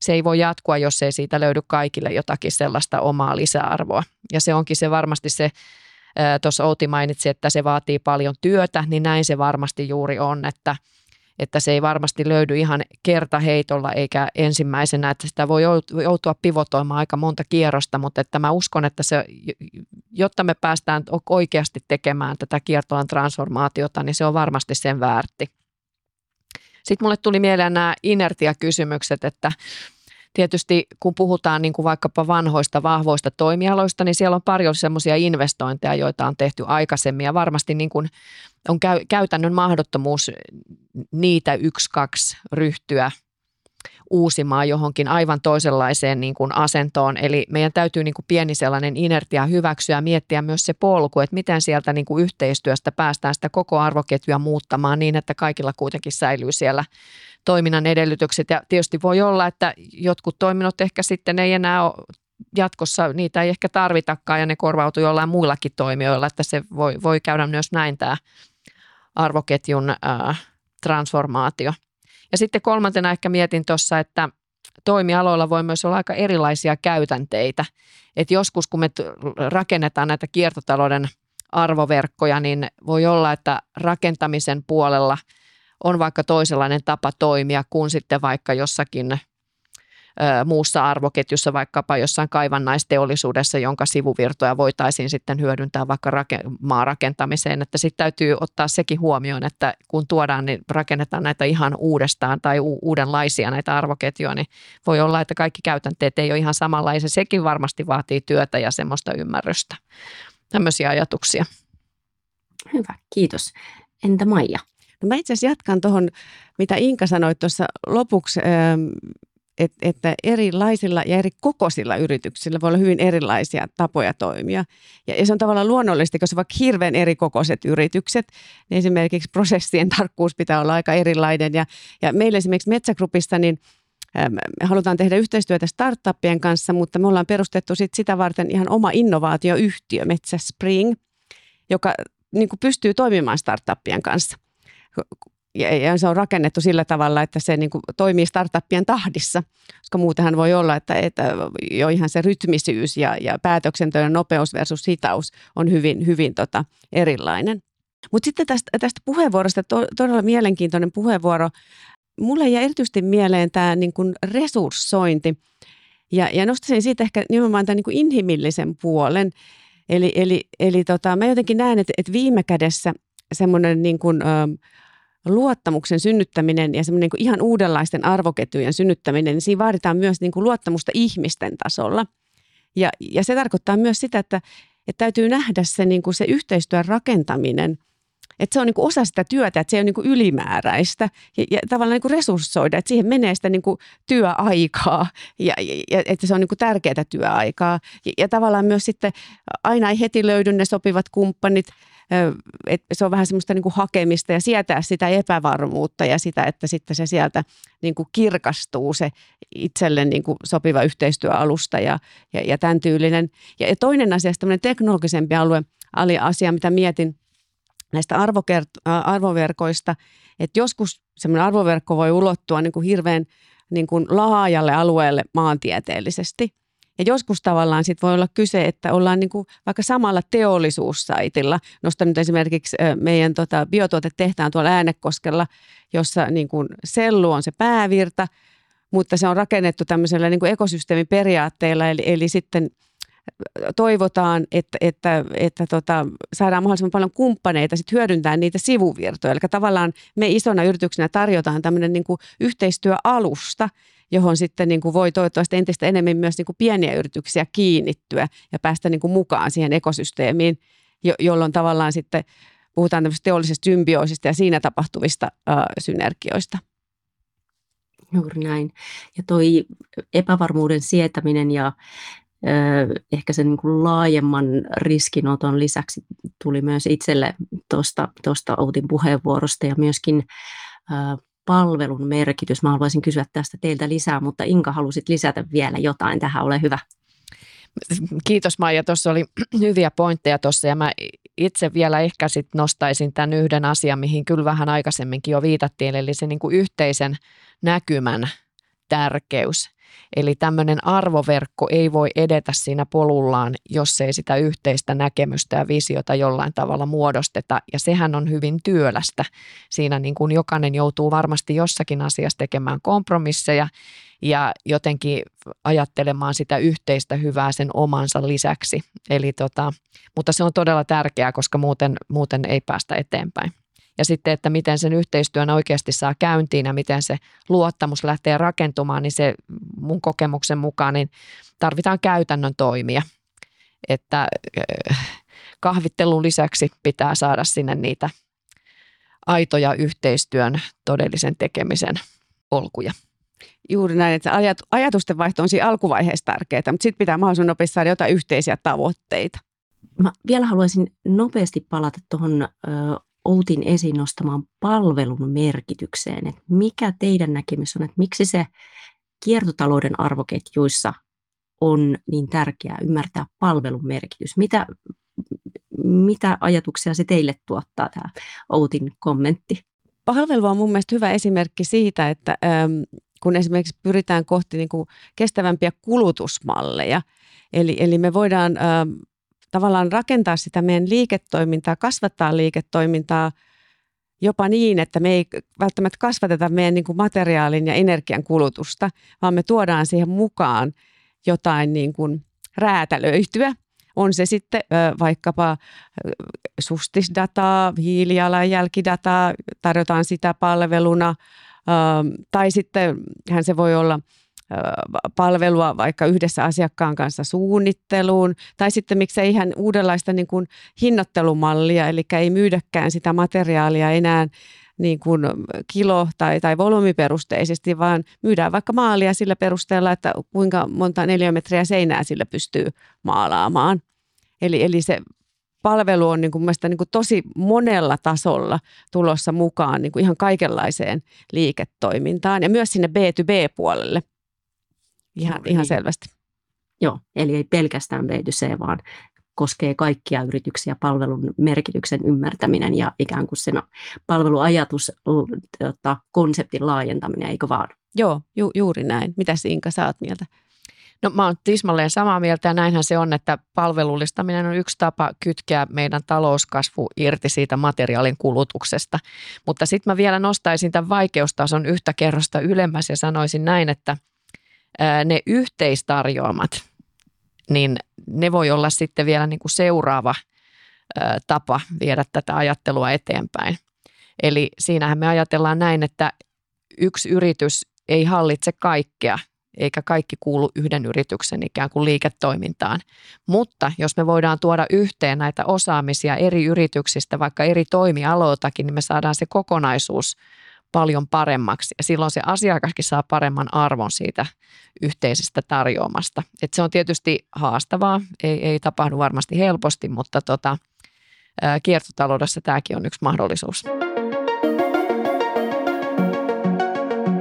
se ei voi jatkua, jos ei siitä löydy kaikille jotakin sellaista omaa lisäarvoa. Ja se onkin se varmasti se, tuossa Outi mainitsi, että se vaatii paljon työtä, niin näin se varmasti juuri on, että – että se ei varmasti löydy ihan kertaheitolla eikä ensimmäisenä, että sitä voi joutua pivotoimaan aika monta kierrosta, mutta että mä uskon, että se, jotta me päästään oikeasti tekemään tätä kiertolan transformaatiota, niin se on varmasti sen väärti. Sitten mulle tuli mieleen nämä inertiakysymykset, että tietysti kun puhutaan niin kuin vaikkapa vanhoista vahvoista toimialoista, niin siellä on paljon semmoisia investointeja, joita on tehty aikaisemmin ja varmasti niin kuin on käy, käytännön mahdottomuus niitä yksi, kaksi ryhtyä uusimaan johonkin aivan toisenlaiseen niin kuin asentoon. Eli meidän täytyy niin kuin pieni sellainen inertia hyväksyä ja miettiä myös se polku, että miten sieltä niin kuin yhteistyöstä päästään sitä koko arvoketjua muuttamaan niin, että kaikilla kuitenkin säilyy siellä toiminnan edellytykset. Ja tietysti voi olla, että jotkut toiminnot ehkä sitten ei enää ole jatkossa, niitä ei ehkä tarvitakaan ja ne korvautuu jollain muillakin toimijoilla, että se voi, voi käydä myös näin tämä arvoketjun ää, transformaatio. Ja sitten kolmantena ehkä mietin tuossa, että toimialoilla voi myös olla aika erilaisia käytänteitä. Et joskus kun me rakennetaan näitä kiertotalouden arvoverkkoja, niin voi olla, että rakentamisen puolella on vaikka toisenlainen tapa toimia kuin sitten vaikka jossakin muussa arvoketjussa, vaikkapa jossain kaivannaisteollisuudessa, jonka sivuvirtoja voitaisiin sitten hyödyntää vaikka rake- maarakentamiseen. Että sitten täytyy ottaa sekin huomioon, että kun tuodaan, niin rakennetaan näitä ihan uudestaan tai u- uudenlaisia näitä arvoketjuja, niin voi olla, että kaikki käytänteet ei ole ihan samanlaisia. Sekin varmasti vaatii työtä ja semmoista ymmärrystä. Tämmöisiä ajatuksia. Hyvä, kiitos. Entä Maija? No mä itse asiassa jatkan tuohon, mitä Inka sanoi tuossa lopuksi että, että erilaisilla ja eri kokoisilla yrityksillä voi olla hyvin erilaisia tapoja toimia. Ja, ja se on tavallaan luonnollisesti, koska vaikka hirveän eri kokoiset yritykset, niin esimerkiksi prosessien tarkkuus pitää olla aika erilainen. Ja, ja meillä esimerkiksi Metsägrupista, niin me halutaan tehdä yhteistyötä startuppien kanssa, mutta me ollaan perustettu sit sitä varten ihan oma innovaatioyhtiö, Metsä Spring, joka niin pystyy toimimaan startuppien kanssa ja, ja se on rakennettu sillä tavalla, että se niin kuin toimii startuppien tahdissa, koska muutenhan voi olla, että, että jo ihan se rytmisyys ja, ja päätöksenteon nopeus versus hitaus on hyvin, hyvin tota erilainen. Mutta sitten tästä, tästä puheenvuorosta, to, todella mielenkiintoinen puheenvuoro. Mulle jäi erityisesti mieleen tämä niin kuin resurssointi ja, ja nostaisin siitä ehkä nimenomaan tämän niin kuin inhimillisen puolen. Eli, eli, eli tota, mä jotenkin näen, että, että viime kädessä semmoinen niin kuin, luottamuksen synnyttäminen ja semmoinen niin ihan uudenlaisten arvoketjujen synnyttäminen, niin siinä vaaditaan myös niin kuin luottamusta ihmisten tasolla. Ja, ja se tarkoittaa myös sitä, että, että täytyy nähdä se, niin kuin se yhteistyön rakentaminen, että se on niin kuin osa sitä työtä, että se on niin kuin ylimääräistä ja, ja tavallaan niin kuin resurssoida, että siihen menee sitä niin kuin työaikaa ja, ja että se on niin kuin tärkeää työaikaa. Ja, ja tavallaan myös sitten aina ei heti löydy ne sopivat kumppanit, että se on vähän semmoista niin kuin hakemista ja sietää sitä epävarmuutta ja sitä, että sitten se sieltä niin kuin kirkastuu se itselle niin kuin sopiva yhteistyöalusta ja, ja, ja tämän tyylinen. Ja, ja toinen asia, tämmöinen teknologisempi alue, asia, mitä mietin näistä arvokert- arvoverkoista, että joskus semmoinen arvoverkko voi ulottua niin kuin hirveän niin kuin laajalle alueelle maantieteellisesti – ja joskus tavallaan sit voi olla kyse, että ollaan niin kuin vaikka samalla teollisuussaitilla. Nostan nyt esimerkiksi meidän tota biotuotetehtaan tuolla Äänekoskella, jossa niin kuin sellu on se päävirta, mutta se on rakennettu tämmöisellä niin kuin ekosysteemiperiaatteella, eli, eli sitten toivotaan, että, että, että tota, saadaan mahdollisimman paljon kumppaneita sit hyödyntää niitä sivuvirtoja. Eli tavallaan me isona yrityksenä tarjotaan tämmöinen niin yhteistyöalusta, johon sitten niin kuin voi toivottavasti entistä enemmän myös niin kuin pieniä yrityksiä kiinnittyä ja päästä niin kuin mukaan siihen ekosysteemiin, jo, jolloin tavallaan sitten puhutaan tämmöisestä teollisesta symbioosista ja siinä tapahtuvista äh, synergioista. Juuri näin. Ja toi epävarmuuden sietäminen ja ehkä sen niin kuin laajemman riskinoton lisäksi tuli myös itselle tuosta Outin puheenvuorosta ja myöskin palvelun merkitys. Mä haluaisin kysyä tästä teiltä lisää, mutta Inka halusit lisätä vielä jotain tähän, ole hyvä. Kiitos Maija, tuossa oli hyviä pointteja tuossa ja mä itse vielä ehkä sit nostaisin tämän yhden asian, mihin kyllä vähän aikaisemminkin jo viitattiin, eli se niin kuin yhteisen näkymän tärkeys. Eli tämmöinen arvoverkko ei voi edetä siinä polullaan, jos ei sitä yhteistä näkemystä ja visiota jollain tavalla muodosteta. Ja sehän on hyvin työlästä. Siinä niin kuin jokainen joutuu varmasti jossakin asiassa tekemään kompromisseja ja jotenkin ajattelemaan sitä yhteistä hyvää sen omansa lisäksi. Eli tota, mutta se on todella tärkeää, koska muuten, muuten ei päästä eteenpäin ja sitten, että miten sen yhteistyön oikeasti saa käyntiin ja miten se luottamus lähtee rakentumaan, niin se mun kokemuksen mukaan niin tarvitaan käytännön toimia. Että kahvittelun lisäksi pitää saada sinne niitä aitoja yhteistyön todellisen tekemisen polkuja. Juuri näin, että ajatusten vaihto on siinä alkuvaiheessa tärkeää, mutta sitten pitää mahdollisimman nopeasti saada jotain yhteisiä tavoitteita. Mä vielä haluaisin nopeasti palata tuohon Outin esiin nostamaan palvelun merkitykseen. Että mikä teidän näkemys on, että miksi se kiertotalouden arvoketjuissa on niin tärkeää ymmärtää palvelun merkitys? Mitä, mitä ajatuksia se teille tuottaa, tämä Outin kommentti? Palvelu on mun mielestä hyvä esimerkki siitä, että ähm, kun esimerkiksi pyritään kohti niin kuin kestävämpiä kulutusmalleja, eli, eli me voidaan ähm, tavallaan rakentaa sitä meidän liiketoimintaa, kasvattaa liiketoimintaa jopa niin, että me ei välttämättä kasvateta meidän niin kuin materiaalin ja energian kulutusta, vaan me tuodaan siihen mukaan jotain niin kuin räätälöityä. On se sitten vaikkapa sustisdataa, hiilijalanjälkidataa, tarjotaan sitä palveluna, tai sitten hän se voi olla – palvelua vaikka yhdessä asiakkaan kanssa suunnitteluun, tai sitten miksei ihan uudenlaista niin kuin hinnoittelumallia, eli ei myydäkään sitä materiaalia enää niin kuin kilo- tai, tai volyymiperusteisesti, vaan myydään vaikka maalia sillä perusteella, että kuinka monta neliömetriä seinää sillä pystyy maalaamaan. Eli, eli se palvelu on niin kuin niin kuin tosi monella tasolla tulossa mukaan niin kuin ihan kaikenlaiseen liiketoimintaan ja myös sinne B2B-puolelle. Ihan, no, ihan selvästi. Joo, eli ei pelkästään B2C, vaan koskee kaikkia yrityksiä palvelun merkityksen ymmärtäminen ja ikään kuin sen palveluajatus, tota, konseptin laajentaminen, eikö vaan? Joo, ju, juuri näin. Mitä Inka, sä oot mieltä? No mä oon tismalleen samaa mieltä ja näinhän se on, että palvelullistaminen on yksi tapa kytkeä meidän talouskasvu irti siitä materiaalin kulutuksesta. Mutta sitten mä vielä nostaisin tämän vaikeustason yhtä kerrosta ylemmäs ja sanoisin näin, että – ne yhteistarjoamat, niin ne voi olla sitten vielä niin kuin seuraava tapa viedä tätä ajattelua eteenpäin. Eli siinähän me ajatellaan näin, että yksi yritys ei hallitse kaikkea, eikä kaikki kuulu yhden yrityksen ikään kuin liiketoimintaan. Mutta jos me voidaan tuoda yhteen näitä osaamisia eri yrityksistä, vaikka eri toimialoiltakin, niin me saadaan se kokonaisuus paljon paremmaksi ja silloin se asiakaskin saa paremman arvon siitä yhteisestä tarjoamasta. Et se on tietysti haastavaa, ei, ei tapahdu varmasti helposti, mutta tota, kiertotaloudessa tämäkin on yksi mahdollisuus.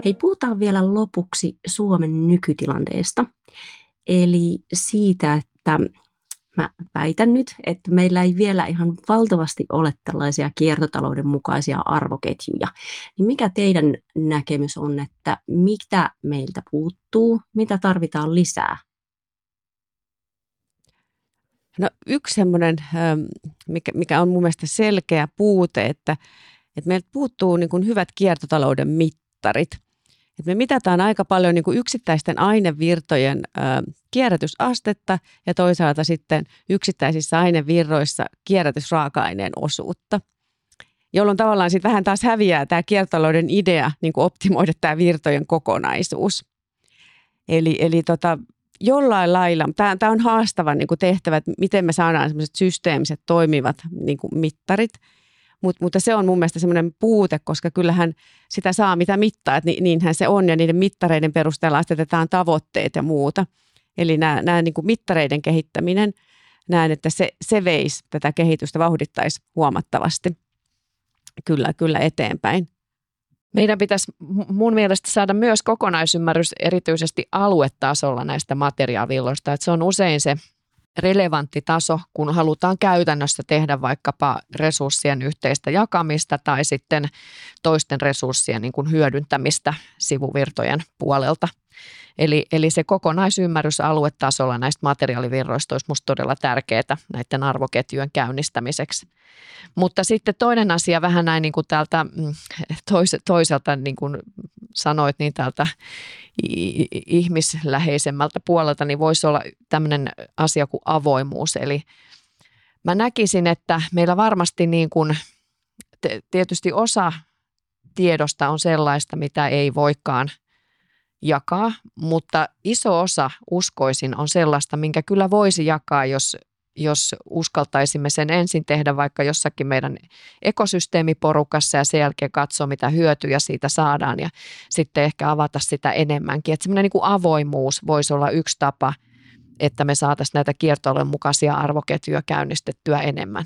Hei, puhutaan vielä lopuksi Suomen nykytilanteesta. Eli siitä, että mä väitän nyt, että meillä ei vielä ihan valtavasti ole tällaisia kiertotalouden mukaisia arvoketjuja. Niin mikä teidän näkemys on, että mitä meiltä puuttuu, mitä tarvitaan lisää? No yksi semmoinen, ähm, mikä, mikä on mun mielestä selkeä puute, että, että meiltä puuttuu niin kuin hyvät kiertotalouden mittarit – et me mitataan aika paljon niin kuin yksittäisten ainevirtojen ö, kierrätysastetta ja toisaalta sitten yksittäisissä ainevirroissa kierrätysraaka-aineen osuutta, jolloin tavallaan sitten vähän taas häviää tämä kiertotalouden idea niin kuin optimoida tämä virtojen kokonaisuus. Eli, eli tota, jollain lailla, tämä, on haastava niin kuin tehtävä, että miten me saadaan sellaiset systeemiset toimivat niin kuin mittarit, Mut, mutta se on mun mielestä semmoinen puute, koska kyllähän sitä saa mitä mittaa, että ni, niinhän se on ja niiden mittareiden perusteella asetetaan tavoitteet ja muuta. Eli nämä, nämä niin kuin mittareiden kehittäminen, näen, että se, se veisi tätä kehitystä, vauhdittaisi huomattavasti kyllä, kyllä eteenpäin. Meidän pitäisi mun mielestä saada myös kokonaisymmärrys erityisesti aluetasolla näistä materiaalivilloista, että se on usein se relevantti taso, kun halutaan käytännössä tehdä vaikkapa resurssien yhteistä jakamista tai sitten toisten resurssien niin kuin hyödyntämistä sivuvirtojen puolelta. Eli, eli se kokonaisymmärrys aluetasolla näistä materiaalivirroista olisi minusta todella tärkeää näiden arvoketjujen käynnistämiseksi. Mutta sitten toinen asia vähän näin niin kuin täältä mm, tois, toiselta niin kuin sanoit, niin täältä ihmisläheisemmältä puolelta, niin voisi olla tämmöinen asia kuin avoimuus. Eli mä näkisin, että meillä varmasti niin kuin, tietysti osa tiedosta on sellaista, mitä ei voikaan – jakaa, mutta iso osa uskoisin on sellaista, minkä kyllä voisi jakaa, jos, jos uskaltaisimme sen ensin tehdä vaikka jossakin meidän ekosysteemiporukassa ja sen jälkeen katsoa, mitä hyötyjä siitä saadaan ja sitten ehkä avata sitä enemmänkin. Että semmoinen niin avoimuus voisi olla yksi tapa, että me saataisiin näitä kiertotalouden mukaisia arvoketjuja käynnistettyä enemmän.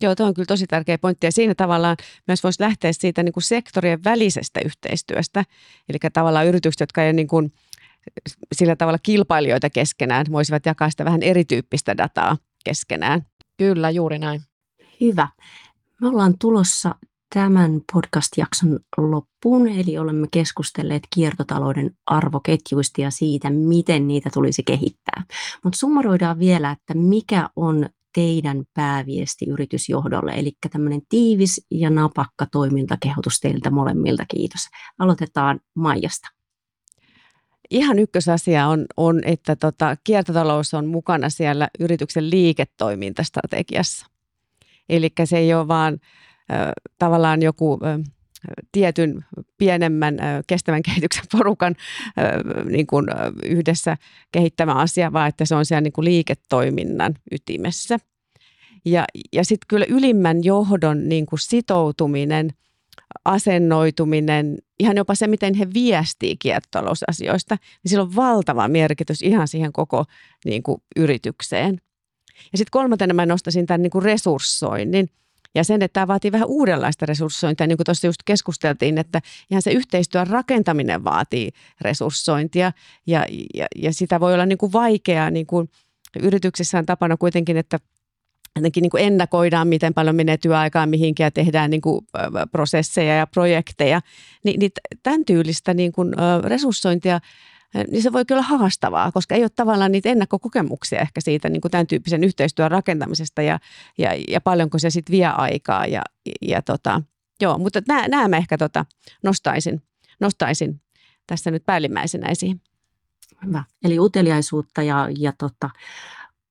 Joo, tuo on kyllä tosi tärkeä pointti ja siinä tavallaan myös voisi lähteä siitä niin kuin sektorien välisestä yhteistyöstä. Eli tavallaan yritykset, jotka ei niin kuin sillä tavalla kilpailijoita keskenään, voisivat jakaa sitä vähän erityyppistä dataa keskenään. Kyllä, juuri näin. Hyvä. Me ollaan tulossa tämän podcast-jakson loppuun, eli olemme keskustelleet kiertotalouden arvoketjuista ja siitä, miten niitä tulisi kehittää. Mutta summaroidaan vielä, että mikä on teidän pääviesti yritysjohdolle, eli tämmöinen tiivis ja napakka toimintakehotus teiltä molemmilta. Kiitos. Aloitetaan Maijasta. Ihan ykkösasia on, on että tota, kiertotalous on mukana siellä yrityksen liiketoimintastrategiassa. Eli se ei ole vaan äh, tavallaan joku äh, tietyn pienemmän kestävän kehityksen porukan niin kuin yhdessä kehittämä asia, vaan että se on siellä niin kuin liiketoiminnan ytimessä. Ja, ja sitten kyllä ylimmän johdon niin kuin sitoutuminen, asennoituminen, ihan jopa se, miten he viestii kiertotalousasioista, niin sillä on valtava merkitys ihan siihen koko niin kuin, yritykseen. Ja sitten kolmantena mä nostaisin tämän niin kuin resurssoinnin – ja sen, että tämä vaatii vähän uudenlaista resurssointia, niin kuin tuossa just keskusteltiin, että ihan se yhteistyön rakentaminen vaatii resurssointia ja, ja, ja sitä voi olla niin kuin vaikeaa, niin kuin yrityksissä on tapana kuitenkin, että jotenkin niin kuin ennakoidaan, miten paljon menee työaikaa mihinkin ja tehdään niin kuin prosesseja ja projekteja, niin, niin tämän tyylistä niin kuin resurssointia niin se voi kyllä haastavaa, koska ei ole tavallaan niitä ennakkokokemuksia ehkä siitä niin kuin tämän tyyppisen yhteistyön rakentamisesta ja, ja, ja paljonko se sitten vie aikaa. Ja, ja tota, joo, mutta nämä, nämä mä ehkä tota, nostaisin, nostaisin tässä nyt päällimmäisenä esiin. Hyvä. Eli uteliaisuutta ja, ja tota,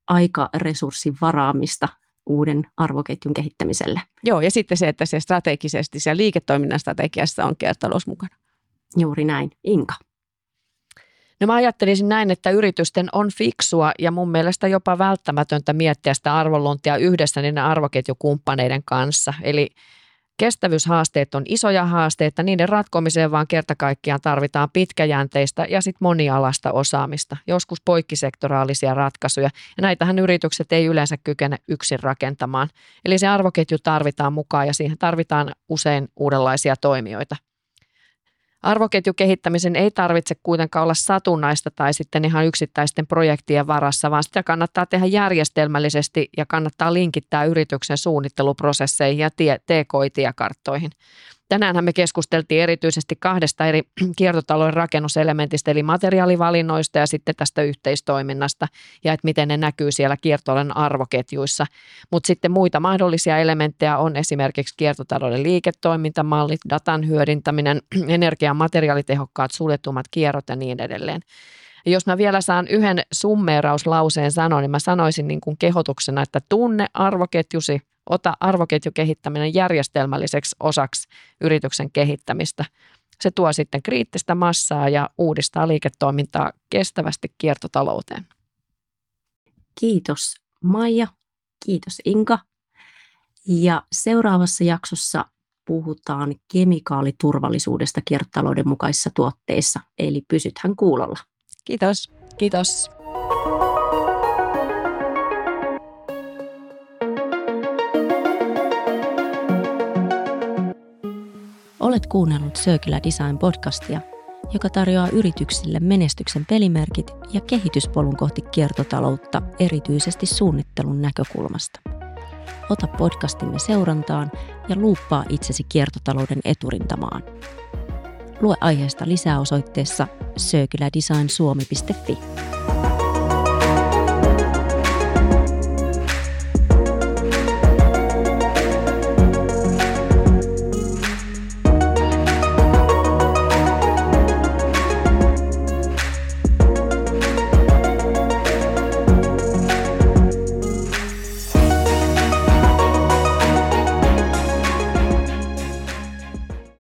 aikaresurssin varaamista uuden arvoketjun kehittämiselle. Joo, ja sitten se, että se strategisesti, siellä liiketoiminnan strategiassa on kiertotalous mukana. Juuri näin. Inka. No mä ajattelisin näin, että yritysten on fiksua ja mun mielestä jopa välttämätöntä miettiä sitä arvonluontia yhdessä niiden arvoketjukumppaneiden kanssa. Eli kestävyyshaasteet on isoja haasteita, niiden ratkomiseen vaan kerta kaikkiaan tarvitaan pitkäjänteistä ja sitten monialasta osaamista, joskus poikkisektoraalisia ratkaisuja. Ja näitähän yritykset ei yleensä kykene yksin rakentamaan. Eli se arvoketju tarvitaan mukaan ja siihen tarvitaan usein uudenlaisia toimijoita. Arvoketjukehittämisen ei tarvitse kuitenkaan olla satunnaista tai sitten ihan yksittäisten projektien varassa, vaan sitä kannattaa tehdä järjestelmällisesti ja kannattaa linkittää yrityksen suunnitteluprosesseihin ja TKI-tiekarttoihin. Tänäänhän me keskusteltiin erityisesti kahdesta eri kiertotalouden rakennuselementistä, eli materiaalivalinnoista ja sitten tästä yhteistoiminnasta, ja että miten ne näkyy siellä kiertotalouden arvoketjuissa. Mutta sitten muita mahdollisia elementtejä on esimerkiksi kiertotalouden liiketoimintamallit, datan hyödyntäminen, energian materiaalitehokkaat suljetummat kierrot ja niin edelleen. Ja jos mä vielä saan yhden summeerauslauseen sanoa, niin mä sanoisin niin kuin kehotuksena, että tunne arvoketjusi ota arvoketjukehittäminen järjestelmälliseksi osaksi yrityksen kehittämistä. Se tuo sitten kriittistä massaa ja uudistaa liiketoimintaa kestävästi kiertotalouteen. Kiitos Maija, kiitos Inka. Ja seuraavassa jaksossa puhutaan kemikaaliturvallisuudesta kiertotalouden mukaisissa tuotteissa, eli pysythän kuulolla. Kiitos. Kiitos. Olet kuunnellut Circular Design podcastia, joka tarjoaa yrityksille menestyksen pelimerkit ja kehityspolun kohti kiertotaloutta erityisesti suunnittelun näkökulmasta. Ota podcastimme seurantaan ja luuppaa itsesi kiertotalouden eturintamaan. Lue aiheesta lisää osoitteessa circulardesignsuomi.fi.